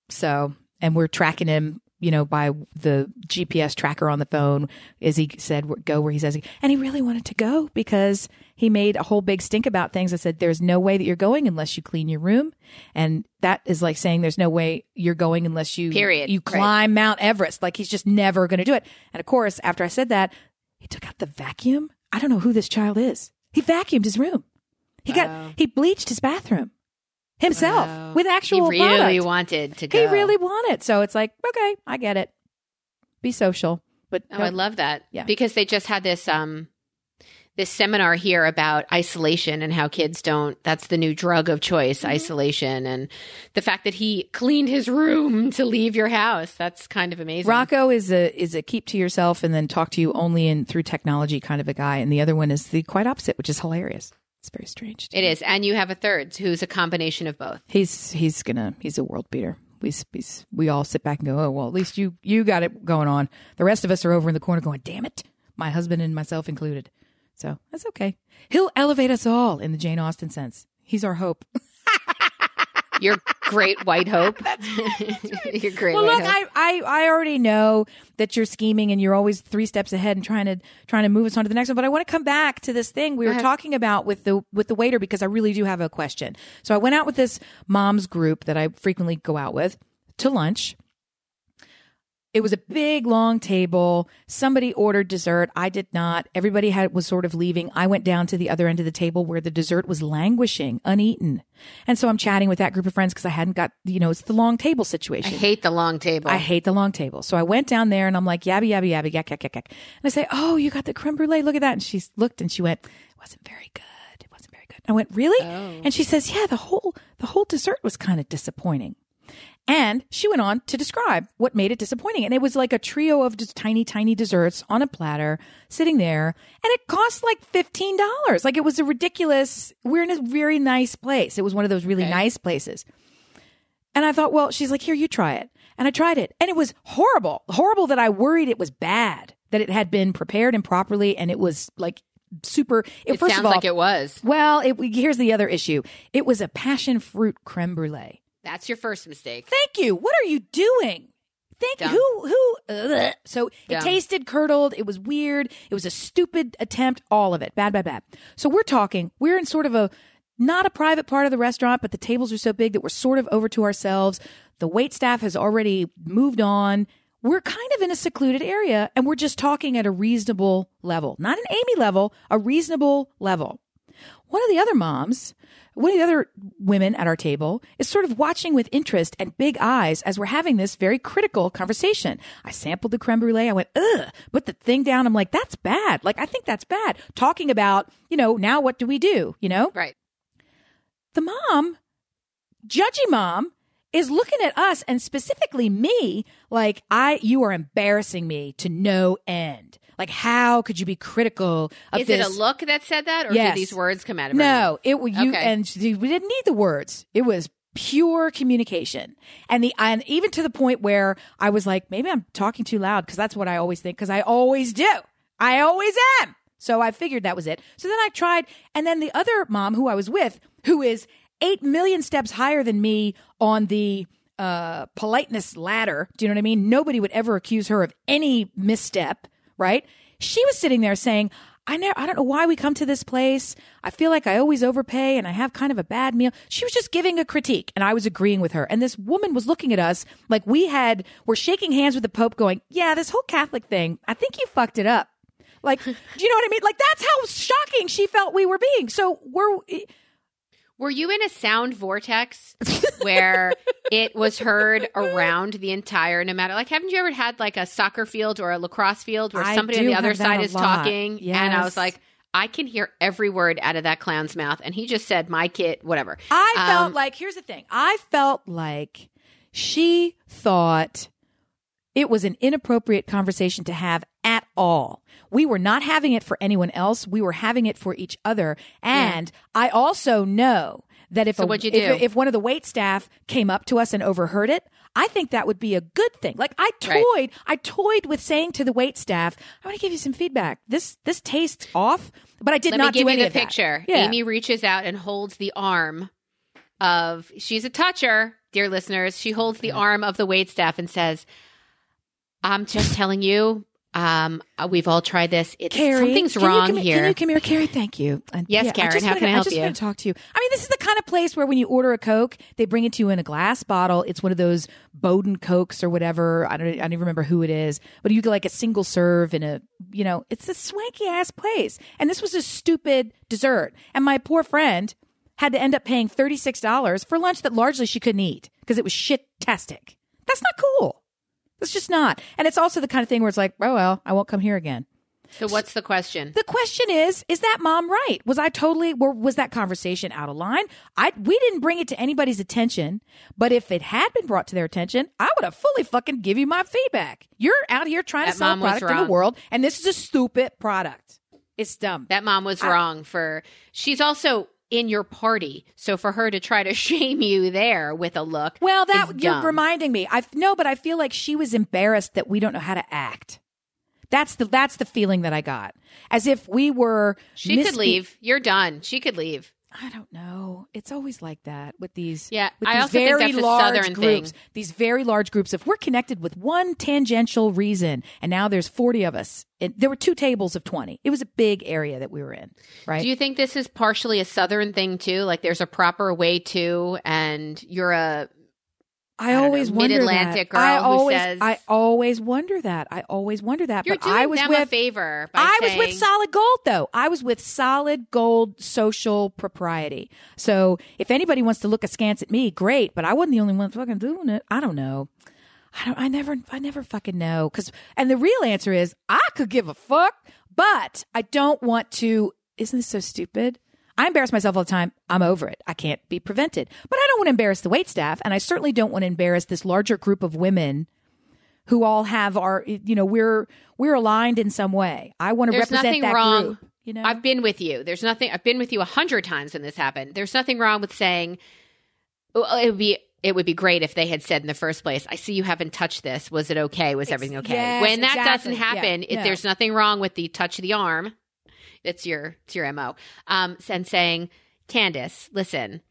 So, and we're tracking him, you know, by the GPS tracker on the phone, as he said, go where he says, and he really wanted to go because he made a whole big stink about things. I said, there's no way that you're going unless you clean your room. And that is like saying there's no way you're going unless you, Period. you Right. climb Mount Everest. Like he's just never going to do it. And of course, after I said that, he took out the vacuum. I don't know who this child is. He vacuumed his room. He Wow. got he bleached his bathroom himself Wow. with actual He really product. wanted to go. He really wanted. So it's like, okay, I get it. be social. But Oh, I love that. Yeah. Because they just had this um this seminar here about isolation and how kids don't that's the new drug of choice, Mm-hmm. isolation and the fact that he cleaned his room to leave your house. That's kind of amazing. Rocco is a is a keep to yourself and then talk to you only in through technology kind of a guy, and the other one is the quite opposite, which is hilarious. It's very strange. It is. And you have a third who's a combination of both. He's he's gonna he's a world beater. We we we all sit back and go, oh well, at least you you got it going on. The rest of us are over in the corner going, damn it, my husband and myself included. So that's okay. He'll elevate us all in the Jane Austen sense. He's our hope. Your great white hope. Your great Well, white look, hope. I, I I already know that you're scheming and you're always three steps ahead and trying to trying to move us on to the next one. But I want to come back to this thing we were talking about with the with the waiter because I really do have a question. So I went out with this mom's group that I frequently go out with to lunch. It was a big long table. Somebody ordered dessert. I did not. Everybody had was sort of leaving. I went down to the other end of the table where the dessert was languishing, uneaten. And so I'm chatting with that group of friends because I hadn't got, you know, it's the long table situation. I hate the long table. I hate the long table. So I went down there and I'm like, yabby, yabby, yabby, yak, yak, yak, yak. And I say, Oh, you got the creme brulee. Look at that. And she looked and she went, It wasn't very good. It wasn't very good. I went, Really? Oh. And she says, Yeah, the whole, the whole dessert was kind of disappointing. And she went on to describe what made it disappointing. And it was like a trio of just tiny, tiny desserts on a platter sitting there. And it cost like $15. Like it was a ridiculous, we're in a very nice place. It was one of those really Okay. nice places. And I thought, well, she's like, here, you try it. And I tried it. And it was horrible. Horrible that I worried it was bad, that it had been prepared improperly and it was like super. it first sounds of all, like it was. well, it, here's the other issue. It was a passion fruit creme brulee. That's your first mistake. Thank you. What are you doing? Thank Dumb. who who ugh. so it tasted curdled, it was weird, it was a stupid attempt, all of it. Bad, bad, bad. So we're talking, we're in sort of a not a private part of the restaurant, but the tables are so big that we're sort of over to ourselves. The wait staff has already moved on. We're kind of in a secluded area and we're just talking at a reasonable level. Not an Amy level, a reasonable level. One of the other moms, one of the other women at our table is sort of watching with interest and big eyes as we're having this very critical conversation. I sampled the creme brulee. I went, ugh, put the thing down. I'm like, that's bad. Like, I think that's bad. Talking about, you know, now what do we do? You know? Right. The mom, judgy mom, is looking at us and specifically me like I you are embarrassing me to no end. Like how could you be critical of Is this? it a look that said that, or Yes. did these words come out of her mouth? No, it was you, Okay. and she- we didn't need the words. It was pure communication, and the and even to the point where I was like, maybe I'm talking too loud because that's what I always think because I always do. I always am. So I figured that was it. So then I tried, and then the other mom who I was with, who is eight million steps higher than me on the uh, politeness ladder. Do you know what I mean? Nobody would ever accuse her of any misstep, right? She was sitting there saying, I never, I don't know why we come to this place. I feel like I always overpay and I have kind of a bad meal. She was just giving a critique and I was agreeing with her. And this woman was looking at us like we had, we're shaking hands with the Pope going, yeah, this whole Catholic thing, I think you fucked it up. Like, do you know what I mean? Like that's how shocking she felt we were being. So we're, Were you in a sound vortex where it was heard around the entire, no matter like, haven't you ever had like a soccer field or a lacrosse field where I somebody on the other side is lot. talking? And I was like, I can hear every word out of that clown's mouth. And he just said, my kid, whatever. I felt Um, like here's the thing. I felt like she thought it was an inappropriate conversation to have all. We were not having it for anyone else. We were having it for each other. And I also know that if So a, what'd you if, do? if one of the wait staff came up to us and overheard it, I think that would be a good thing. Like I toyed, Right. I toyed with saying to the wait staff, "I want to give you some feedback. This this tastes off." But I did Let not me give do you any the picture. Yeah. Amy reaches out and holds the arm of she's a toucher, dear listeners. She holds the arm of the wait staff and says, "I'm just telling you, um, uh, we've all tried this. It's Carrie, something's wrong come, here." Can you come here, Carrie? Thank you. And Yes, I Karen, how wanna- can I help just you? want to talk to you. I mean, this is the kind of place where when you order a Coke, they bring it to you in a glass bottle. It's one of those Bowden Cokes or whatever. I don't, I don't even remember who it is, but you get like a single serve in a, you know, it's a swanky ass place. And this was a stupid dessert. And my poor friend had to end up paying $36 for lunch that largely she couldn't eat because it was shit tastic. That's not cool. It's just not. And it's also the kind of thing where it's like, oh well, I won't come here again. So what's the question? The question is, is that mom right? Was I totally, or was that conversation out of line? I, we didn't bring it to anybody's attention, but if it had been brought to their attention, I would have fully fucking give you my feedback. You're out here trying That to sell a product in the world, and this is a stupid product. It's dumb. That mom was wrong for she's also in your party. So for her to try to shame you there with a look. well, that you're reminding me. I no, but I feel like she was embarrassed that we don't know how to act. That's the that's the feeling that I got, as if we were. She could leave. You're done. She could leave. I don't know. It's always like that with these. Yeah, with I these very large Southern groups. thing. These very large groups. If we're connected with one tangential reason, and now there's forty of us, and there were two tables of twenty. It was a big area that we were in, right? Do you think this is partially a southern thing too? Like there's a proper way to and you're a I, I always know, wonder mid-Atlantic that. girl I who always, says- I always wonder that. I always wonder that. you're but doing I was them a with favor by I was with Solid Gold though. I was with Solid Gold Social Propriety. So if anybody wants to look askance at me, great. But I wasn't the only one fucking doing it. I don't know. I don't. I never. I never fucking know. Cause and the real answer is I could give a fuck, but I don't want to. Isn't this so stupid? I embarrass myself all the time. I'm over it. I can't be prevented. But I don't want to embarrass the wait staff, and I certainly don't want to embarrass this larger group of women who all have our. You know, we're we're aligned in some way. I want to There's represent nothing that wrong. group. You know, I've been with you. There's nothing. I've been with you a hundred times when this happened. There's nothing wrong with saying well, it would be. It would be great if they had said in the first place, "I see you haven't touched this. Was it okay? Was everything okay?" yes, when that exactly. doesn't happen, Yeah, it, there's nothing wrong with the touch of the arm. It's your it's your mo. Um, and saying, Candace, listen,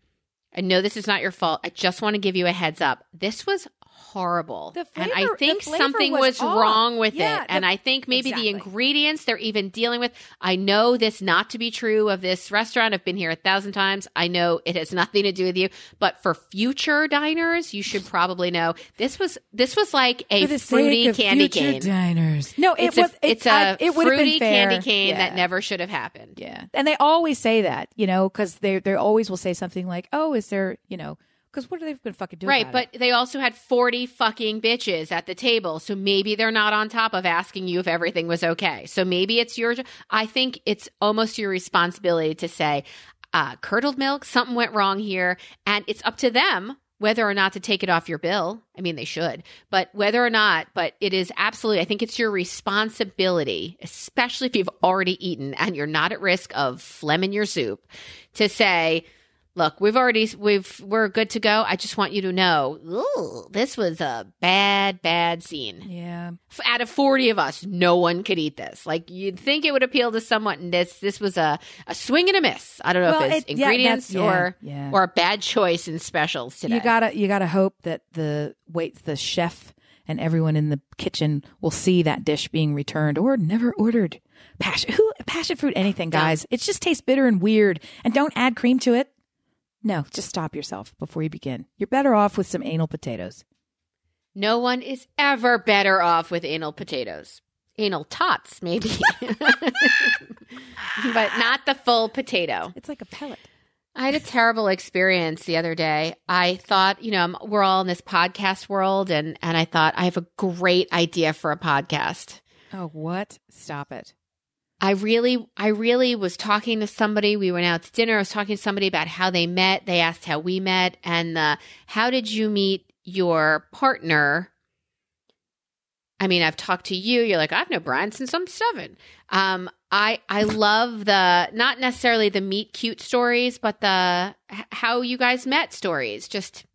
I know this is not your fault. I just want to give you a heads up. This was horrible, The and I flavor- the think something was was, wrong with Yeah, it. And I think maybe the ingredients they're even dealing with. I know this not to be true of this restaurant. I've been here a thousand times. I know it has nothing to do with you. But for future diners, you should probably know this was this was like a the fruity candy cane. diners. No, it it's was. a it's a I- it fruity candy cane Yeah. that never should have happened. Yeah, and they always say that, you know, because they they always will say something like, "Oh, is there, you know." Because what are they to fucking do? Right, but they also had 40 fucking bitches at the table. So maybe they're not on top of asking you if everything was okay. So maybe it's your I think it's almost your responsibility to say uh curdled milk, something went wrong here, and it's up to them whether or not to take it off your bill. I mean, they should, but whether or not, but it is absolutely, I think it's your responsibility, especially if you've already eaten and you're not at risk of phlegm in your soup, to say, look, we've already, we've, we're good to go. I just want you to know, ooh, this was a bad, bad scene. Yeah, Out of 40 of us, no one could eat this. Like you'd think it would appeal to someone. And this, this was a, a swing and a miss. I don't know Well, if it's it- ingredients yeah, or, yeah. or a bad choice in specials today. you gotta you gotta hope that the wait the chef and everyone in the kitchen will see that dish being returned or never ordered. Passion, who passion fruit, anything, guys. It just tastes bitter and weird, and don't add cream to it. No, just stop yourself before you begin. You're better off with some anal potatoes. No one is ever better off with anal potatoes. Anal tots, maybe. but not the full potato. It's like a pellet. I had a terrible experience the other day. I thought, you know, we're all in this podcast world, and, and I thought I have a great idea for a podcast. Oh, what? Stop it. I really, I really was talking to somebody. We went out to dinner. I was talking to somebody about how they met. They asked how we met, and uh, how did you meet your partner? I mean, I've talked to you. You're like, I've known Brian since I'm seven. Um, I I love the not necessarily the meet cute stories, but the how you guys met stories. Just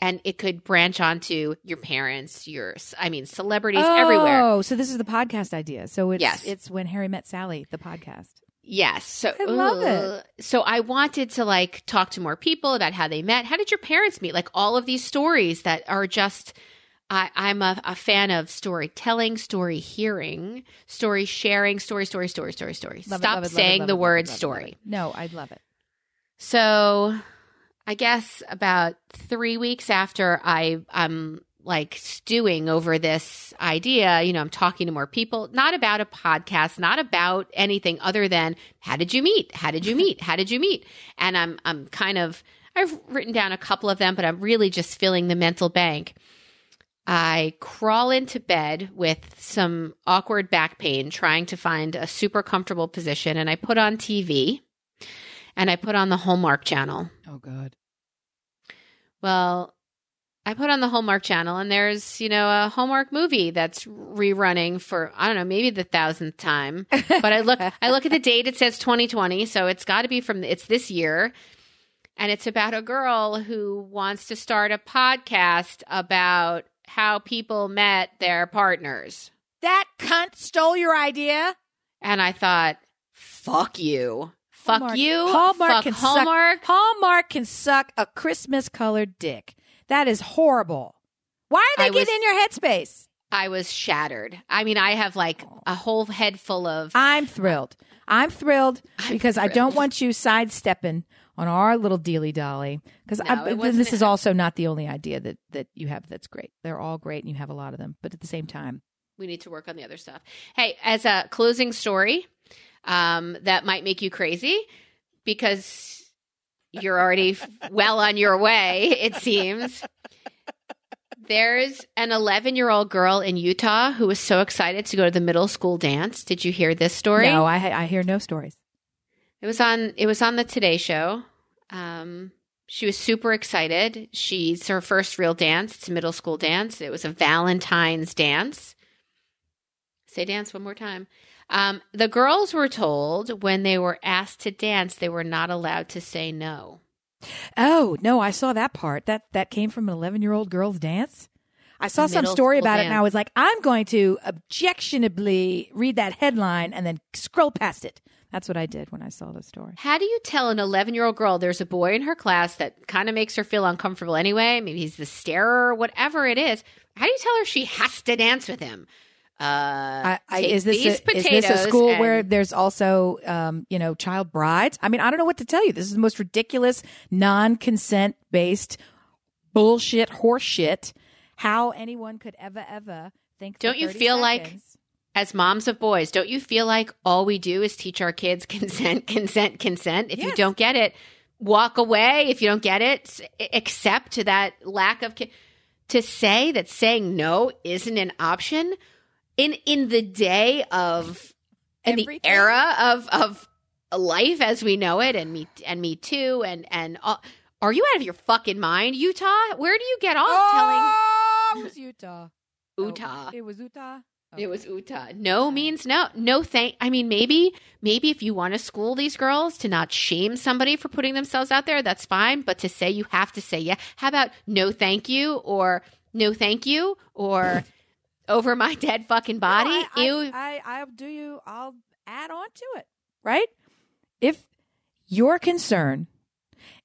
and it could branch onto your parents, your I mean, celebrities everywhere. Oh, so this is the podcast idea. So it's Yes. it's when Harry met Sally, the podcast. Yes. So I love it. So I wanted to like talk to more people about how they met. How did your parents meet? Like all of these stories that are just I, I'm a, a fan of storytelling, story hearing, story sharing, story, story, story, story, story. Love Stop it, it, saying the it, love word it, love it, story. No, I love it. So I guess about three weeks after I I'm like stewing over this idea, you know, I'm talking to more people, not about a podcast, not about anything other than how did you meet? How did you meet? How did you meet? And I'm I'm kind of I've written down a couple of them, but I'm really just filling the mental bank. I crawl into bed with some awkward back pain, trying to find a super comfortable position, and I put on TV and I put on the Hallmark channel. Oh God. Well, I put on the Hallmark channel and there's, you know, a Hallmark movie that's rerunning for I don't know, maybe the thousandth time. But I look I look at the date, it says 2020, so it's got to be from it's this year. And it's about a girl who wants to start a podcast about how people met their partners. That cunt stole your idea. And I thought, fuck you. Fuck Hallmark- you. Hallmark fuck can Hallmark. suck. Hallmark can suck a Christmas colored dick. That is horrible. Why are they I was- getting in your headspace? I was shattered. I mean, I have like a whole head full of I'm thrilled. I'm thrilled I'm because I don't want you sidestepping on our little dealy dolly. Because No, this is also not the only idea that that you have that's great. They're all great, and you have a lot of them. But at the same time, we need to work on the other stuff. Hey, as a closing story, um, that might make you crazy because you're already well on your way, it seems. There's an 11 year old girl in Utah who was so excited to go to the middle school dance. Did you hear this story? no, I I hear no stories. It was on it was on the Today show. Um she was super excited. She's her first real dance. It's a middle school dance. It was a Valentine's dance. Say dance one more time. Um, the girls were told when they were asked to dance, they were not allowed to say no. Oh no, I saw that part. That that came from an 11 year old girl's dance. I saw some story about it, and I was like, I'm going to objectionably read that headline and then scroll past it. That's what I did when I saw the story. How do you tell an 11 year old girl there's a boy in her class that kind of makes her feel uncomfortable anyway? Maybe he's the starer, whatever it is. How do you tell her she has to dance with him? Uh, I, I, is this a, is this a school and- where there's also um, you know child brides? I mean, I don't know what to tell you. This is the most ridiculous non-consent based bullshit horseshit. How anyone could ever ever think? Don't you 30 feel like- as moms of boys, don't you feel like all we do is teach our kids consent, consent, consent? If you don't get it, walk away. If you don't get it, accept that lack of. To say that saying no isn't an option in in the day of in the era of of life as we know it, and me and me too, and and all, are you out of your fucking mind, Utah? Where do you get off Oh, it was Utah. telling Utah? Oh, it was Utah. It was Utah. No means no. No thank. I mean, maybe, maybe if you want to school these girls to not shame somebody for putting themselves out there, that's fine. But to say you have to say yeah. How about no thank you or no thank you or over my dead fucking body? No, I, Ew. I, I, I'll do you. I'll add on to it. Right? If your concern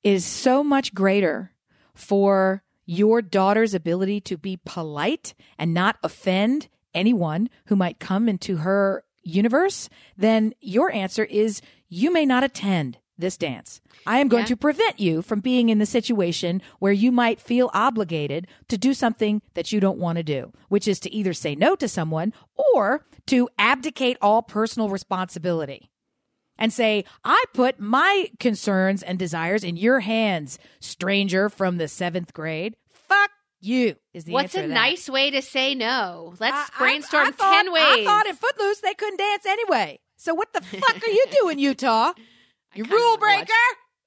is so much greater for your daughter's ability to be polite and not offend anyone who might come into her universe, then your answer is you may not attend this dance. I am going Yeah. to prevent you from being in the situation where you might feel obligated to do something that you don't want to do, which is to either say no to someone or to abdicate all personal responsibility and say, I put my concerns and desires in your hands, stranger from the seventh grade. Fuck you is the What's answer a nice way to say no? Let's I- I- brainstorm I thought- ten ways. I thought in Footloose they couldn't dance anyway. So what the fuck are you doing, Utah? I You rule wanna watch- breaker.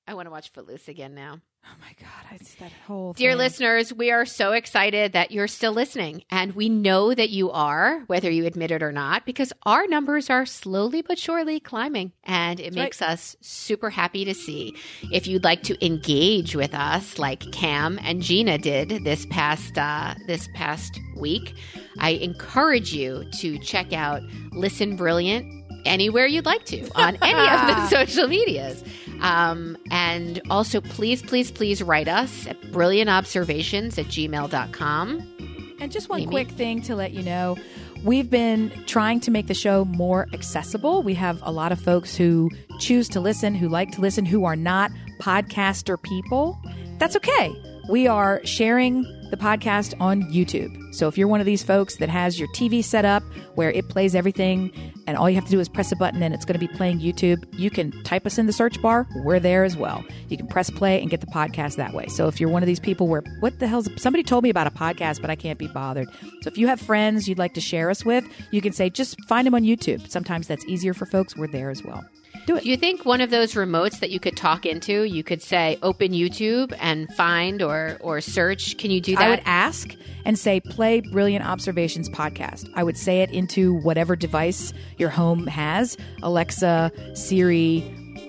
I want to watch Footloose again now. Oh my god, I it's that whole Dear thing. listeners, we are so excited that you're still listening. And we know that you are, whether you admit it or not, because our numbers are slowly but surely climbing. And it That's makes us super happy to see. If you'd like to engage with us like Cam and Gina did this past uh, this past week, I encourage you to check out Listen Brilliant anywhere you'd like to on any of the social medias. Um, and also, please, please, please write us at brilliantobservations at gmail.com. And just one Amy? quick thing to let you know. We've been trying to make the show more accessible. We have a lot of folks who choose to listen, who like to listen, who are not podcaster people. That's okay. We are sharing the podcast on YouTube. So if you're one of these folks that has your TV set up where it plays everything and all you have to do is press a button and it's going to be playing YouTube, you can type us in the search bar. We're there as well. You can press play and get the podcast that way. So if you're one of these people where, what the hell's, somebody told me about a podcast, but I can't be bothered. So if you have friends you'd like to share us with, you can say, just find them on YouTube. Sometimes that's easier for folks. We're there as well. Do it. Do you think one of those remotes that you could talk into, you could say open YouTube and find or or search? Can you do that? I would ask and say, play Brilliant Observations podcast. I would say it into whatever device your home has Alexa, Siri,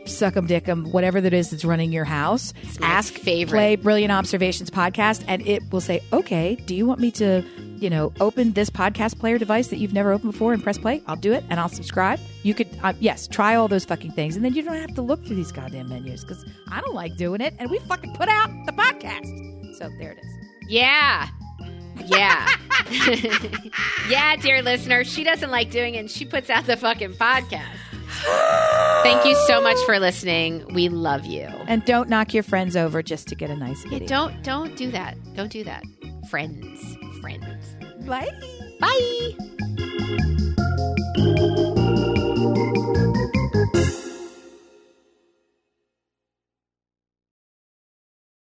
Suckum Dickum, whatever that is that's running your house. Ask, favorite. play Brilliant Observations podcast, and it will say, okay, do you want me to, you know, open this podcast player device that you've never opened before and press play? I'll do it and I'll subscribe. You could, uh, yes, try all those fucking things, and then you don't have to look through these goddamn menus because I don't like doing it, and we fucking put out the podcast. So there it is. Yeah. Yeah. yeah, dear listener, she doesn't like doing it and she puts out the fucking podcast. Thank you so much for listening. We love you. And don't knock your friends over just to get a nice video. Yeah, don't don't do that. Don't do that. Friends. Friends. Bye. Bye.